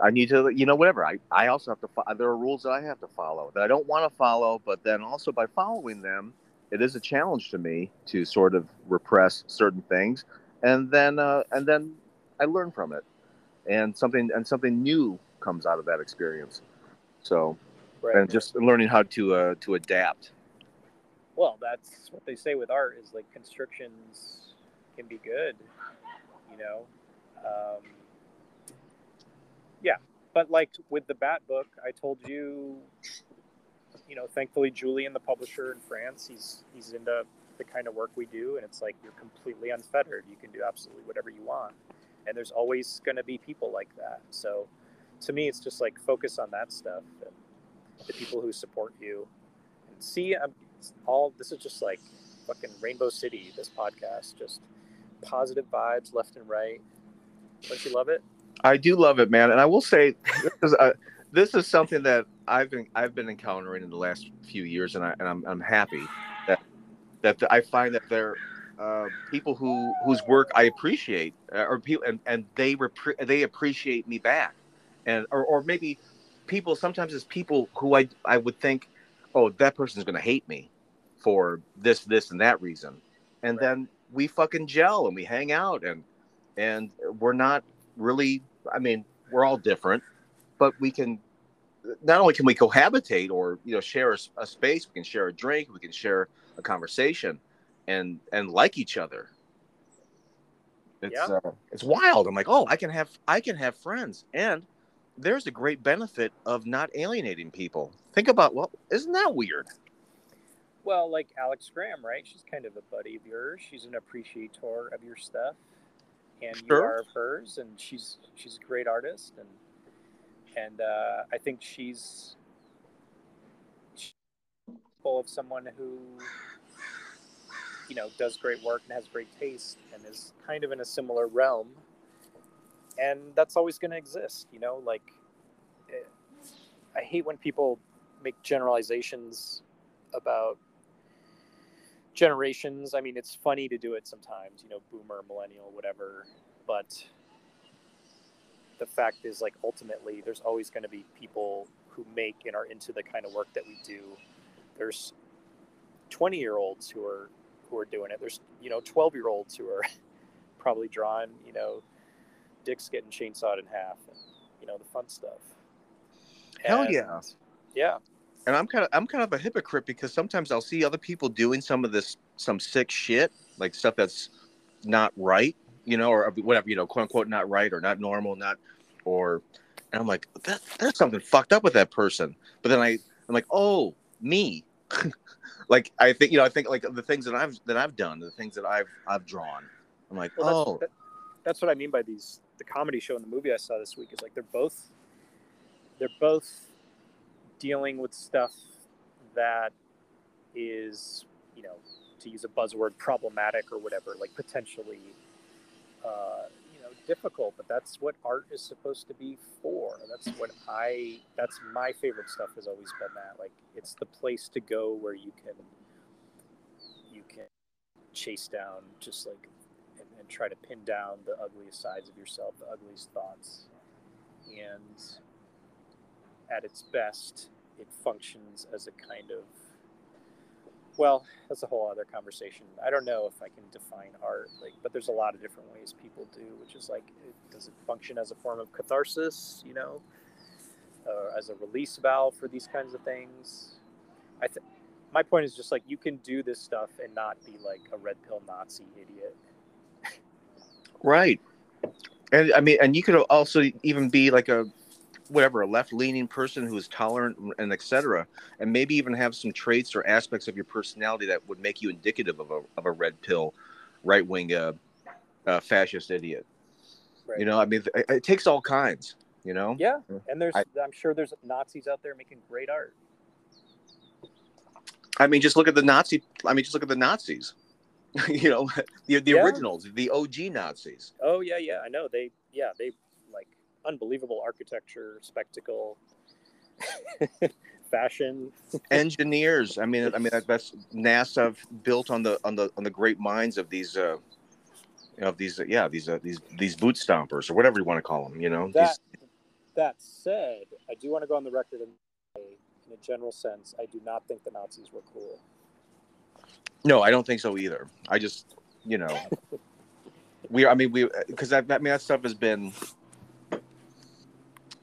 I need to, you know, whatever. I I also have to. Fo- there are rules that I have to follow that I don't want to follow, but then also by following them, it is a challenge to me to sort of repress certain things, and then uh, and then I learn from it and something and something new comes out of that experience. So, right. and just learning how to uh, to adapt. Well, that's what they say with art is like constrictions can be good, you know. Um, yeah, but like with the Bat book, I told you, you know, thankfully Julian, the publisher in France, he's he's into the kind of work we do, and it's like you're completely unfettered. You can do absolutely whatever you want and there's always going to be people like that. So to me it's just like focus on that stuff and the people who support you. And see um, I'm, all this is just like fucking rainbow city this podcast just positive vibes left and right. Don't you love it? I do love it man. And i will say this is, a, this is something that i've been i've been encountering in the last few years and, I, and I'm, I'm happy that that i find that there uh, people who whose work I appreciate, uh, or people, and, and they repre- they appreciate me back, and or, or maybe people sometimes it's people who I I would think, oh, that person's gonna hate me for this this and that reason, and right. then we fucking gel and we hang out and and we're not really. I mean, we're all different, but we can. Not only can we cohabitate or you know share a, a space, we can share a drink, we can share a conversation and and like each other. It's yeah. uh, it's wild. I'm like, oh, I can have I can have friends, and there's a great benefit of not alienating people. Think about well, isn't that weird? Well, like Alex Graham, right? She's kind of a buddy of yours. She's an appreciator of your stuff, and sure. you are of hers. And she's she's a great artist, and and uh, I think she's full of someone who you know does great work and has great taste and is kind of in a similar realm. And that's always going to exist you know like it, eh, i hate when people make generalizations about generations. I mean it's funny to do it sometimes you know boomer millennial whatever but the fact is like ultimately there's always going to be people who make and are into the kind of work that we do. There's 20 year olds who are who are doing it. There's you know 12 year olds who are probably drawing you know dicks getting chainsawed in half and you know the fun stuff. Hell and, yeah, yeah. And I'm kind of I'm kind of a hypocrite because sometimes I'll see other people doing some of this some sick shit like stuff that's not right, you know, or whatever, you know, quote unquote, not right or not normal, not, or, and I'm like, that, there's something fucked up with that person. But then I, I'm like, oh, me. like I think, you know, I think like the things that I've that I've done, the things that I've I've drawn. I'm like, well, oh, that's, that, that's what I mean by these. The comedy show and the movie I saw this week is like they're both, they're both dealing with stuff that is, you know, to use a buzzword, problematic or whatever, like potentially, uh, know, difficult. But that's what art is supposed to be for. That's what I. That's my favorite stuff. Has always been that. Like, it's the place to go where you can, you can chase down just like, and, and try to pin down the ugliest sides of yourself, the ugliest thoughts, and at its best, it functions as a kind of well, that's a whole other conversation. I don't know if I can define art, like, but there's a lot of different ways people do, which is like, it, does it function as a form of catharsis, you know, uh, as a release valve for these kinds of things? I think my point is just like you can do this stuff and not be like a red pill Nazi idiot. right. And I mean, and you could also even be like a whatever a left leaning person who is tolerant and etc and maybe even have some traits or aspects of your personality that would make you indicative of a, of a red pill right wing uh, uh, fascist idiot. Right. you know i mean it, it, takes all kinds you know? Yeah and there's I, i'm sure there's nazis out there making great art. I mean just look at the nazi i mean just look at the nazis. You know the, the yeah. originals the og nazis. Oh yeah yeah i know they yeah they unbelievable architecture, spectacle, fashion. Engineers. I mean, I mean that's NASA built on the on the on the great minds of these. Uh, of these, uh, yeah, these uh, these these boot stompers or whatever you want to call them, you know. That, these... that said, I do want to go on the record and say, in a general sense, I do not think the Nazis were cool. No, I don't think so either. I just, you know, we. I mean, we because that, I mean that stuff has been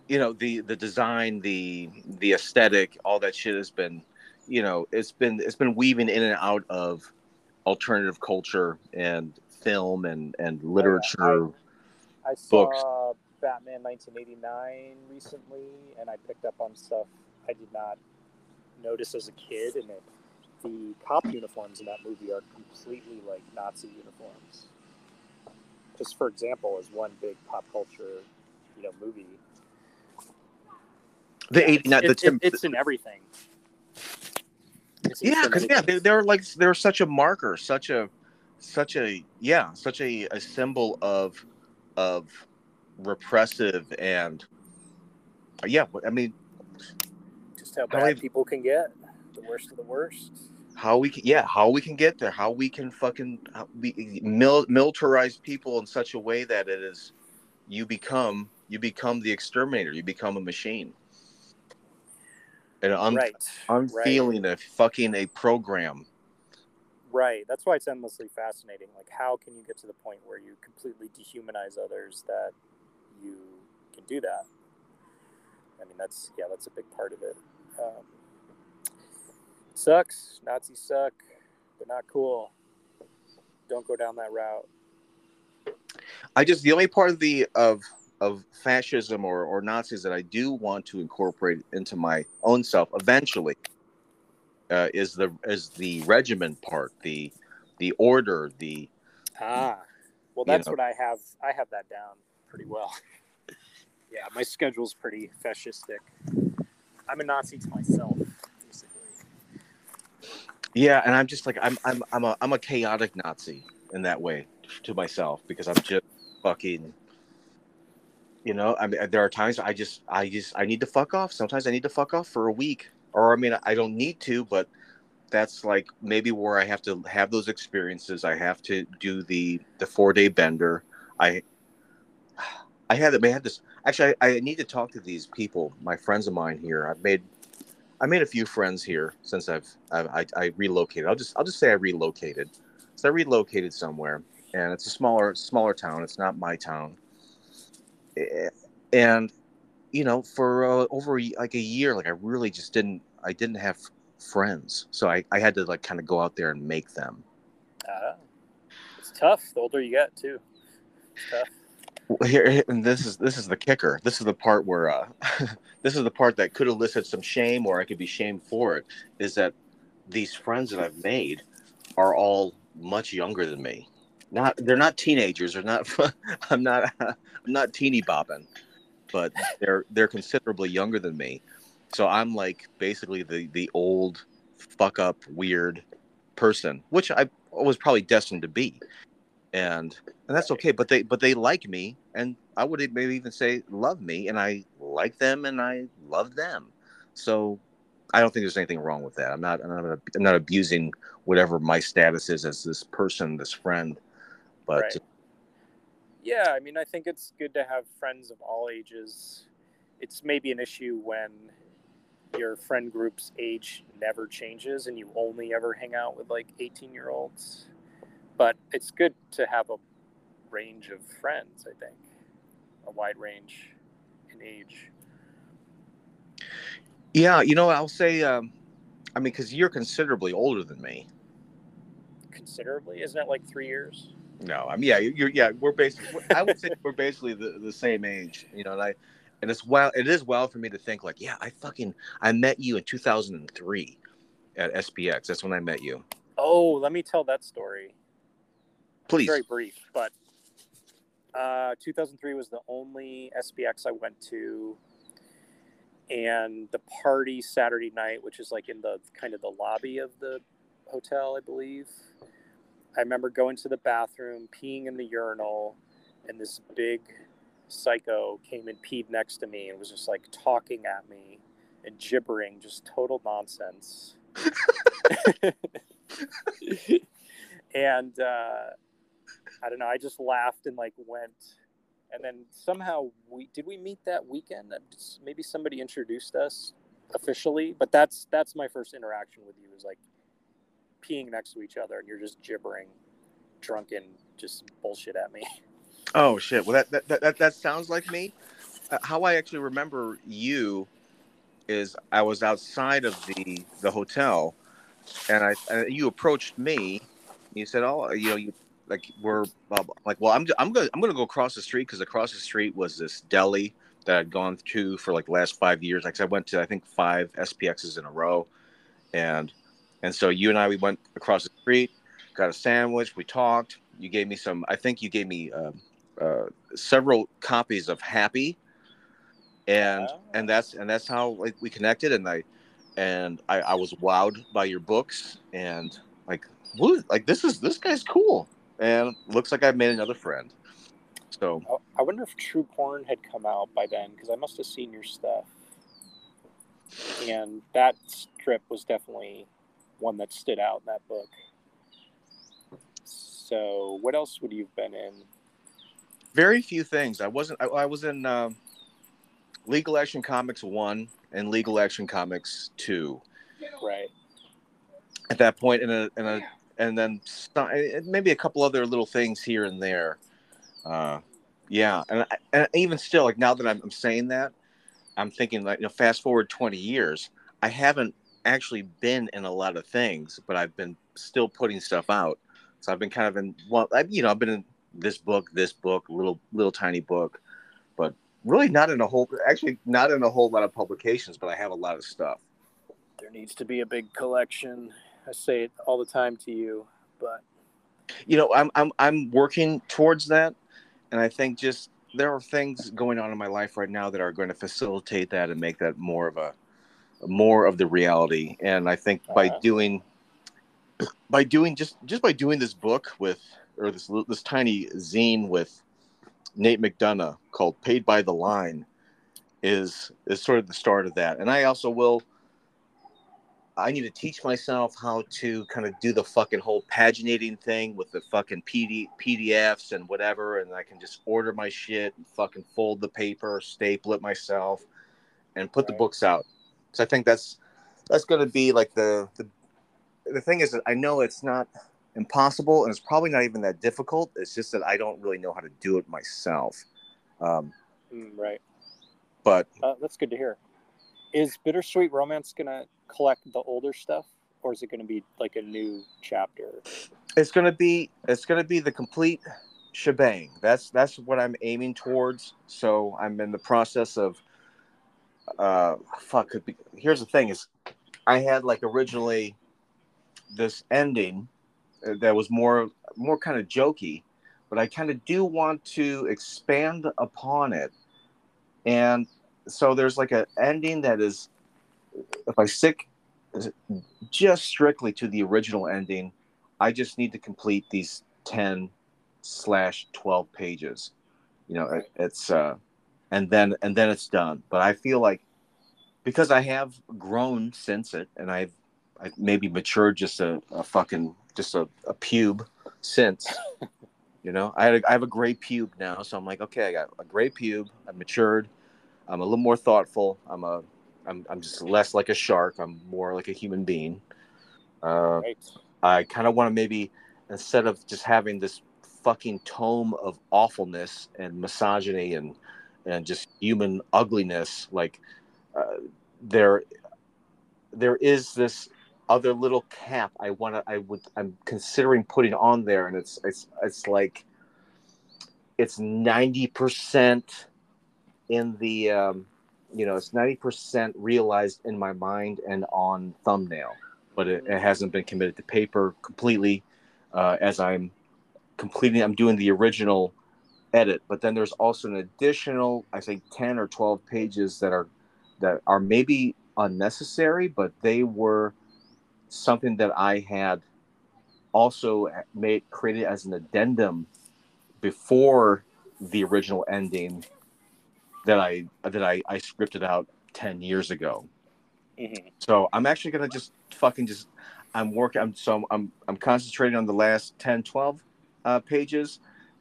you know the the design the the aesthetic all that shit has been you know it's been it's been weaving in and out of alternative culture and film and and literature I, I saw batman 1989 recently and i picked up on stuff i did not notice as a kid and it, the cop uniforms in that movie are completely like nazi uniforms. Just for example as one big pop culture you know movie the yeah, 89 the Tim, it's in everything. It's yeah because yeah they, they're like they're such a marker such a such a yeah such a, a symbol of of repressive and yeah i mean just how bad how people can get. The worst of the worst. How we can yeah how we can get there how we can fucking be mil- militarize people in such a way that it is you become you become the exterminator you become a machine and I'm right. I'm right. feeling a fucking a program. Right. That's why it's endlessly fascinating. Like, how can you get to the point where you completely dehumanize others that you can do that? I mean, that's yeah, that's a big part of it. Um, sucks. Nazis suck. They're not cool. Don't go down that route. I just the only part of the of of fascism or, or Nazis that I do want to incorporate into my own self eventually uh, is the is the regiment part, the the order, the ah. Well, that's you know. what I have. I have that down pretty well. yeah, my schedule's pretty fascistic. I'm a Nazi to myself, basically. Yeah, and I'm just like I'm I'm I'm a I'm a chaotic Nazi in that way to myself because I'm just fucking you know, I mean, there are times I just, I just, I need to fuck off. Sometimes I need to fuck off for a week, or I mean, I don't need to, but that's like maybe where I have to have those experiences. I have to do the the four day bender. I, I had, I had this. Actually, I, I need to talk to these people, my friends of mine here. I've made, I made a few friends here since I've, I've I, I relocated. I'll just, I'll just say I relocated. So I relocated somewhere, and it's a smaller, smaller town. It's not my town and you know for uh, over like a year like i really just didn't i didn't have friends so i, I had to like kind of go out there and make them uh, it's tough the older you get too stuff. Well, here and this is this is the kicker. This is the part where uh, this is the part that could elicit some shame, or I could be shamed for it. Is that these friends that I've made are all much younger than me. Not they're not teenagers. They're not. I'm not. I'm not teeny bopping, but they're they're considerably younger than me. So I'm like basically the the old fuck up weird person, which I was probably destined to be and and that's okay but they but they like me and i would maybe even say love me and i like them and i love them so i don't think there's anything wrong with that i'm not i'm not, I'm not abusing whatever my status is as this person this friend but Right. Yeah, I mean, I think it's good to have friends of all ages. It's maybe an issue when your friend group's age never changes and you only ever hang out with like 18 year olds. But it's good to have a range of friends, I think, a wide range in age. yeah you know i'll say um i mean because you're considerably older than me Considerably, isn't it like three years? No, I mean, yeah, you're, yeah, we're basically, I would say we're basically the, the same age, you know, and I, and it's wild, it is wild for me to think like, yeah, I fucking, I met you in 2003 at SPX. That's when I met you. Oh, let me tell that story. Please. very brief, but uh, 2003 was the only SPX I went to, and the party Saturday night, which is like in the kind of the lobby of the hotel, I believe. I remember going to the bathroom, peeing in the urinal, and this big psycho came and peed next to me and was just like talking at me and gibbering, just total nonsense. and uh, I don't know. I just laughed and like went, and then somehow we did we meet that weekend. Maybe somebody introduced us officially, but that's that's my first interaction with you. Is like peeing next to each other, and you're just gibbering, drunken, just bullshit at me. Oh shit. Well, that, that, that, that sounds like me. Uh, how I actually remember you is I was outside of the, the hotel and I, uh, you approached me. You said, "Oh, you know, you like we're blah, blah." like, well, I'm I'm gonna I'm gonna go across the street because across the street was this deli that I'd gone to for like the last five years. Like I went to I think five SPXs in a row, and and so you and I we went across the street, got a sandwich, we talked. You gave me some. I think you gave me uh, uh, several copies of Happy, and Oh. and that's and that's how like we connected. And I and I, I was wowed by your books and like what like this is this guy's cool and looks like I've made another friend. So I- I wonder if True Porn had come out by then because I must have seen your stuff. And that strip was definitely one that stood out in that book. So, what else would you have been in? very few things. I wasn't. I, I was in um Legal Action Comics one and Legal Action Comics two Right. at that point, and a, and a, and then maybe a couple other little things here and there. Uh, yeah, and, I- and even still, like now that I'm, I'm saying that, I'm thinking like, you know, fast forward 20 years, I haven't actually been in a lot of things, but I've been still putting stuff out. So I've been kind of in, well, I, you know, I've been in this book, this book, little, little tiny book, but really not in a whole, actually not in a whole lot of publications, but I have a lot of stuff. There needs to be a big collection. I say it all the time to you, but you know i'm i'm i'm working towards that and i think just there are things going on in my life right now that are going to facilitate that and make that more of a more of the reality and i think by Uh-huh. doing by doing just just by doing this book with or this this tiny zine with Nate McDonough called Paid by the Line is is sort of the start of that. And I also will I need to teach myself how to kind of do the fucking whole paginating thing with the fucking PD, PDFs and whatever, and I can just order my shit and fucking fold the paper, staple it myself, and put the books out. So I think that's that's going to be like the the the thing is that I know it's not impossible and it's probably not even that difficult. It's just that I don't really know how to do it myself. Um, mm, right. but Uh, that's good to hear. Is Bittersweet Romance gonna collect the older stuff, or is it gonna be like a new chapter? it's going to be it's going to be the complete shebang. That's that's what I'm aiming towards. So I'm in the process of uh fuck could be here's the thing is I had like originally this ending uh, that was more more kind of jokey, but I kind of do want to expand upon it. And so there's like an ending that is if I stick just strictly to the original ending, I just need to complete these 10 slash 12 pages. You know, it, it's uh and then and then it's done. But I feel like because I have grown since it and I've I maybe matured just a, a fucking just a, a pube since. you know, I had a, I have a gray pube now, so I'm like, okay, I got a gray pube. I matured. I'm a little more thoughtful. I'm a I'm I'm just less like a shark. I'm more like a human being. Uh, right. I kind of want to maybe instead of just having this fucking tome of awfulness and misogyny and and just human ugliness, like uh, there there is this other little cap I want to I would I'm considering putting on there, and it's it's it's like it's ninety percent in the um, you know it's ninety percent realized in my mind and on thumbnail, but it, it hasn't been committed to paper completely. Uh, as I'm completing, I'm doing the original edit, but then there's also an additional, I think, ten or twelve pages that are that are maybe unnecessary, but they were something that I had also made created as an addendum before the original ending that I that I, I scripted out ten years ago. Mm-hmm. So I'm actually gonna just fucking just I'm working. I'm so I'm I'm concentrating on the last 10, 12 uh, pages,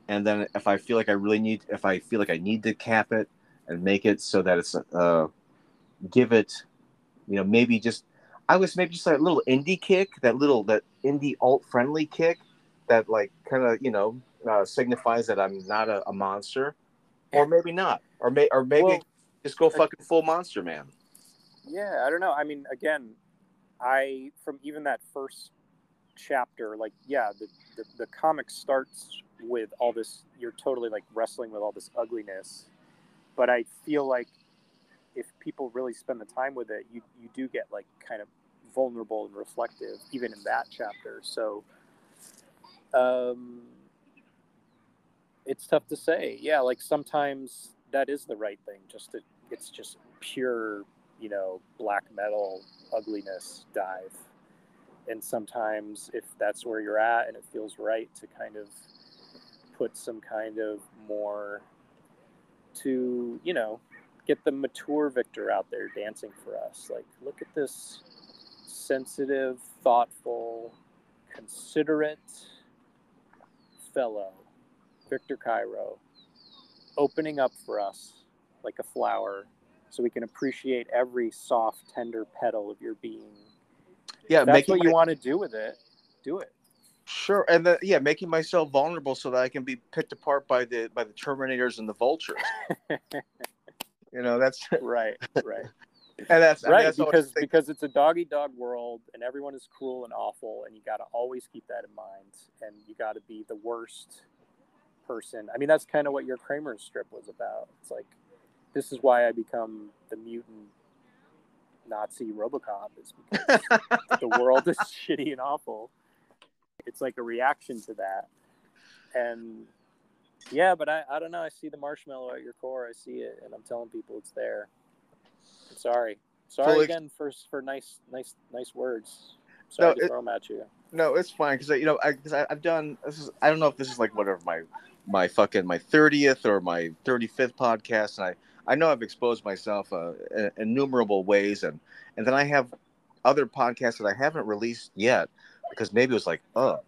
and then if I feel like I really need, if I feel like I need to cap it and make it so that it's uh, give it, you know, maybe just I was maybe just like a little indie kick, that little that indie alt friendly kick, that like kind of you know uh, signifies that I'm not a, a, monster, or maybe not, or may or maybe well, just go fucking full monster man. Yeah, I don't know. I mean, again, I from even that first chapter, like yeah, the, the the comic starts with all this. You're totally like wrestling with all this ugliness, but I feel like if people really spend the time with it, you you do get like kind of vulnerable and reflective, even in that chapter. So, um, it's tough to say. Yeah, like sometimes that is the right thing. Just to, it's just pure, you know, black metal ugliness dive. And sometimes, if that's where you're at and it feels right to kind of put some kind of more to, you know, get the mature Victor out there dancing for us. Like, look at this sensitive, thoughtful, considerate fellow, Victor Cayro, opening up for us like a flower so we can appreciate every soft, tender petal of your being. Yeah, if that's what you want to do with it. Do it. Sure, and the, yeah, making myself vulnerable so that I can be picked apart by the by the Terminators and the Vultures. You know, that's right, right. and that's right that's because because it's a doggy dog world and everyone is cruel and awful and you got to always keep that in mind and you got to be the worst person. I mean, that's kind of what your Kramers strip was about. It's like this is why I become the mutant Nazi RoboCop is because the world is shitty and awful. It's like a reaction to that. And yeah, but I, I don't know. I see the marshmallow at your core. I see it, and I'm telling people it's there. I'm sorry. Sorry again for for nice nice nice words. Sorry no, to it, throw them at you. No, it's fine because you know I because I've done this is I don't know if this is like whatever my my fucking my thirtieth or my thirty fifth podcast, and I I know I've exposed myself uh, in innumerable ways, and and then I have other podcasts that I haven't released yet because maybe it was like oh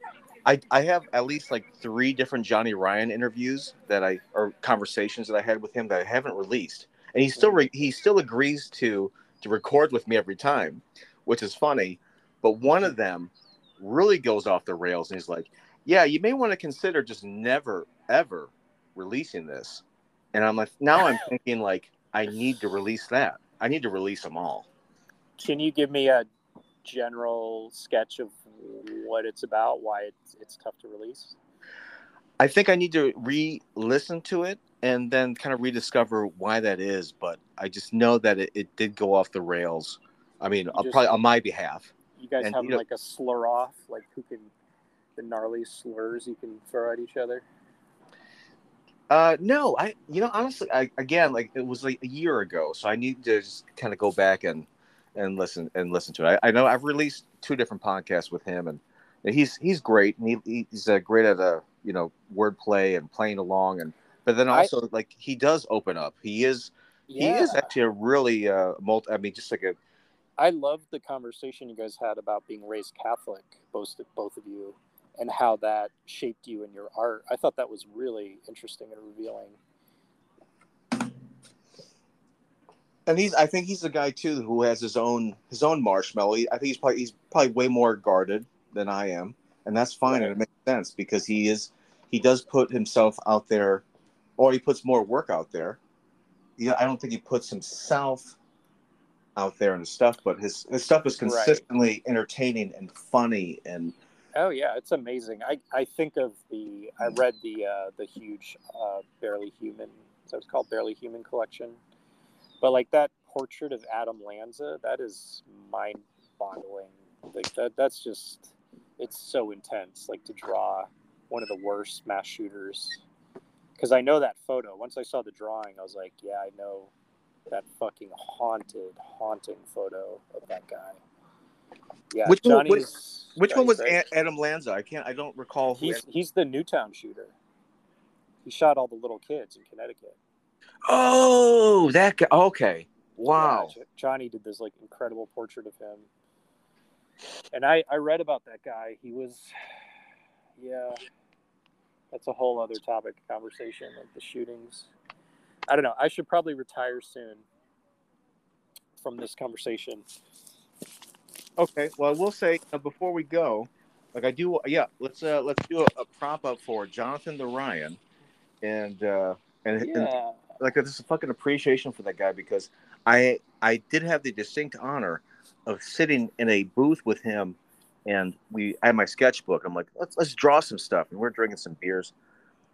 I, I have at least like three different Johnny Ryan interviews that I or conversations that I had with him that I haven't released, and he still re, he still agrees to to record with me every time, which is funny. But one of them really goes off the rails, and he's like, "Yeah, you may want to consider just never ever releasing this." And I'm like, now I'm thinking like I need to release that. I need to release them all. Can you give me a general sketch of what it's about, why it's, it's tough to release? I think I need to re-listen to it and then kind of rediscover why that is. But I just know that it, it did go off the rails. I mean, just- probably on my behalf. You guys And, have you know- like a slur off, like who can the gnarly slurs you can throw at each other. Uh, no, I you know honestly, I again like it was like a year ago, so I need to just kind of go back and and listen and listen to it. I, I know I've released two different podcasts with him, and, he's he's great, and he, he's uh, great at uh you know wordplay and playing along, and but then I- also like he does open up. He is he is actually a really uh multi. I mean, just like a I loved the conversation you guys had about being raised Catholic, both both of you, and how that shaped you in your art. I thought that was really interesting and revealing. And he's I think he's the guy too who has his own his own marshmallow. I think he's probably he's probably way more guarded than I am, and that's fine and it makes sense because he is he does put himself out there, or he puts more work out there. Yeah, I don't think he puts himself out there and stuff, but his his stuff is Right. consistently entertaining and funny and Oh yeah, it's amazing. I, I think of the I read the uh, the huge uh, Barely Human. So it's called Barely Human collection. But like that portrait of Adam Lanza, that is mind boggling. Like that that's just it's so intense. Like to draw one of the worst mass shooters. Because I know that photo. Once I saw the drawing, I was like, yeah, I know that fucking haunted, haunting photo of that guy. Yeah, Which one- Johnny's. which- which one was. A- Adam Lanza? I can't I don't recall. He's he's the Newtown shooter. He shot all the little kids in Connecticut. Oh, that guy. Okay, wow. Yeah, Johnny did this like incredible portrait of him. And I I read about that guy. He was, yeah, that's a whole other topic of conversation, like the shootings. I don't know. I should probably retire soon from this conversation. Okay, well, we'll say uh, before we go, like I do, yeah. Let's uh let's do a, a prop up for Jonathan the Ryan, and uh and, and Yeah. Like this is a fucking appreciation for that guy because I I did have the distinct honor of sitting in a booth with him, and we I had my sketchbook. I'm like, let's let's draw some stuff, and we're drinking some beers,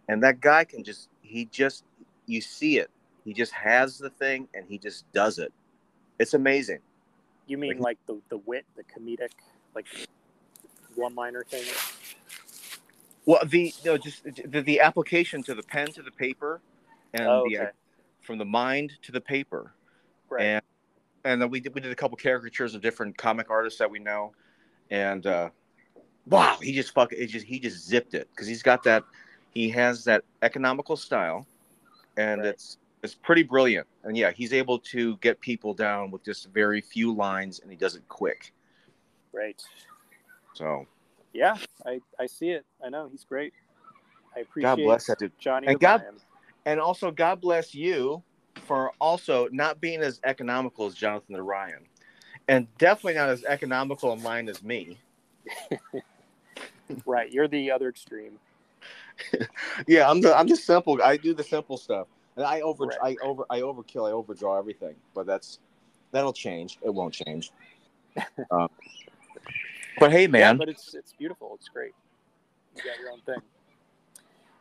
and that guy can just he just you see it. He just has the thing, and he just does it. It's amazing. You mean like the the wit, the comedic, like one-liner thing? Well, the you no, just the, the application to the pen to the paper, and Oh, the from the mind to the paper, Right. and and then we did we did a couple caricatures of different comic artists that we know, and uh, wow, he just fuck it just he just zipped it because he's got that he has that economical style, and Right. it's it's pretty brilliant, and yeah, he's able to get people down with just very few lines, and he does it quick. Right. So Yeah, I, I see it. I know he's great. I appreciate God bless that dude. Johnny And God-. And also God bless you for also not being as economical as Jonathan the Ryan, and definitely not as economical in line as me. Right, you're the other extreme. Yeah, I'm the I'm the simple. I do the simple stuff, and I over Right. I over I overkill. I overdraw everything, but that's that'll change. It won't change. um, but hey, Yeah, man, but it's it's beautiful. It's great. You got your own thing.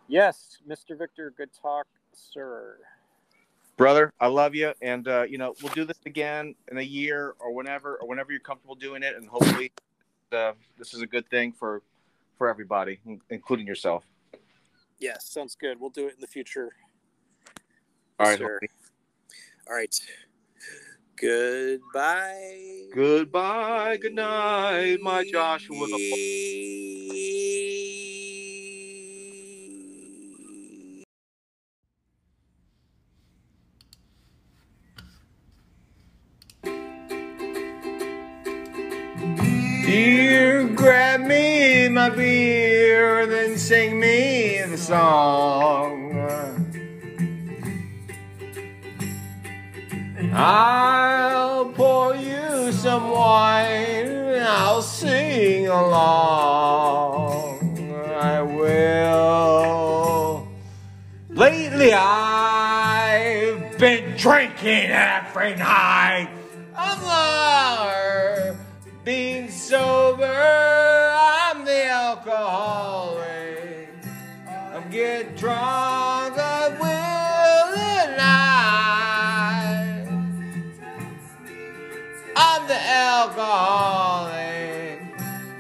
Yes, Mr. Victor, good talk, sir. brother, I love you, and uh, you know we'll do this again in a year or whenever or whenever you're comfortable doing it, and hopefully uh, this is a good thing for for everybody, including yourself. Yes, sounds good. We'll do it in the future. All right. Sir. All right. Goodbye. Goodbye, good night, my Joshua. You grab me my beer, then sing me the song. I'll pour you some wine, I'll sing along. I will. Lately, I've been drinking every night. I'm being sober. I'm the alcoholic. I'm getting stronger will than I. I'm the alcoholic.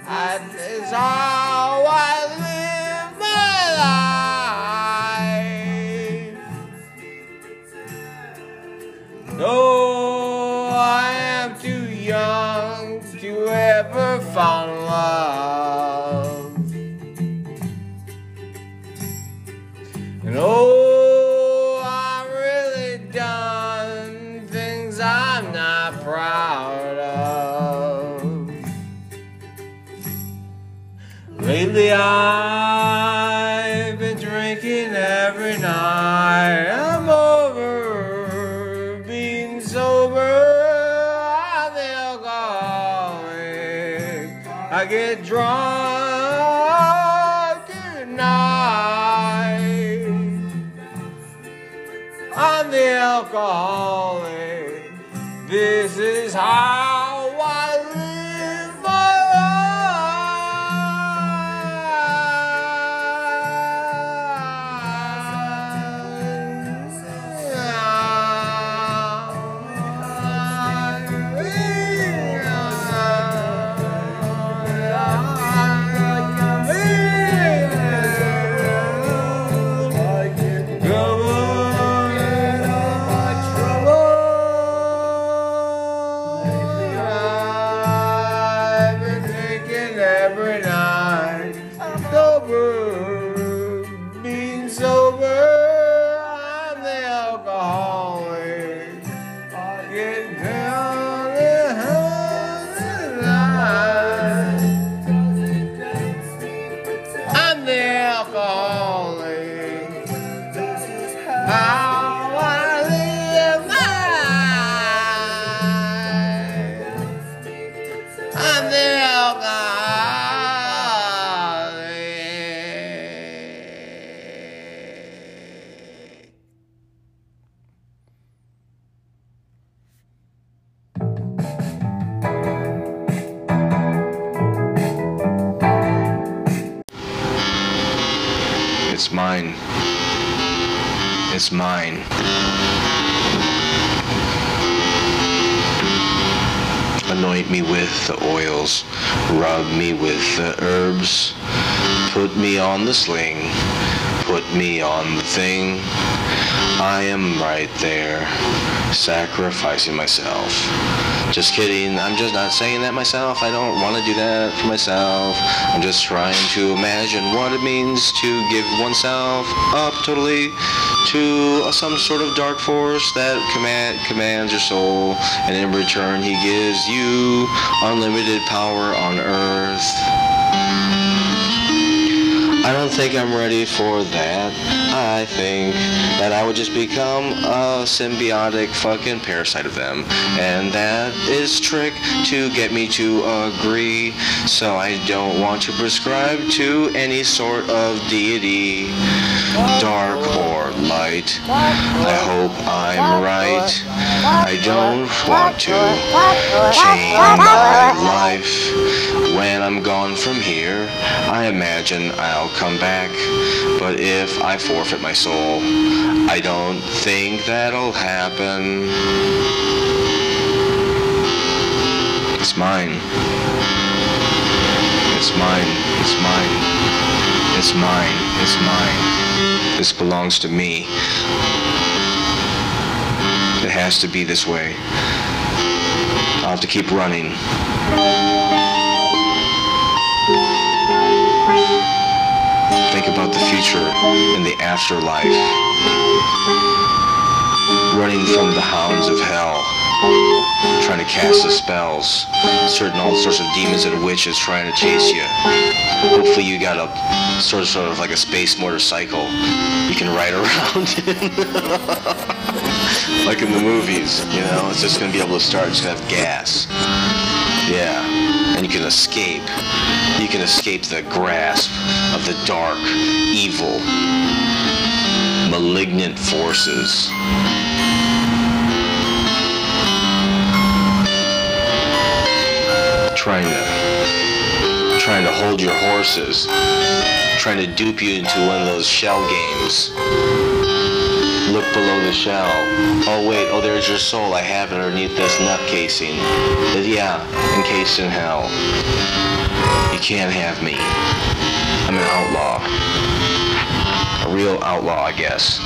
I, it's in love. And oh, I've really done things I'm not proud of. Lately, I've Drunk at night. I'm the alcoholic. This is how Sober, on the sling, put me on the thing. I am right there, sacrificing myself. Just kidding. I'm just not saying that myself. I don't want to do that for myself. I'm just trying to imagine what it means to give oneself up totally to uh, some sort of dark force that command, commands your soul, and in return, he gives you unlimited power on earth. I don't think I'm ready for that. I think that I would just become a symbiotic fucking parasite of them. And that is trick to get me to agree. So I don't want to prescribe to any sort of deity, dark or light. I hope I'm right. I don't want to change my life when I'm gone from here. I imagine I'll come back, but if I forfeit my soul, I don't think that'll happen. It's mine. It's mine. It's mine. It's mine. It's mine. This belongs to me. It has to be this way. I'll have to keep running. Think about the future and the afterlife. Running from the hounds of hell. Trying to cast the spells. Certain all sorts of demons and witches trying to chase you. Hopefully you got a sort of, sort of like a space motorcycle you can ride around in. like in the movies, you know, it's just gonna be able to start, it's gonna have gas. Yeah, and you can escape. You can escape the grasp of the dark, evil, malignant forces. Trying to, trying to hold your horses, trying to dupe you into one of those shell games. Look below the shell. Oh wait, oh there's your soul. I have it underneath this nut casing. Yeah, encased in hell. You can't have me. I'm an outlaw. A real outlaw, I guess.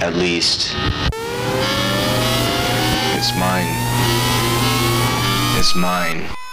At least. It's mine. It's mine.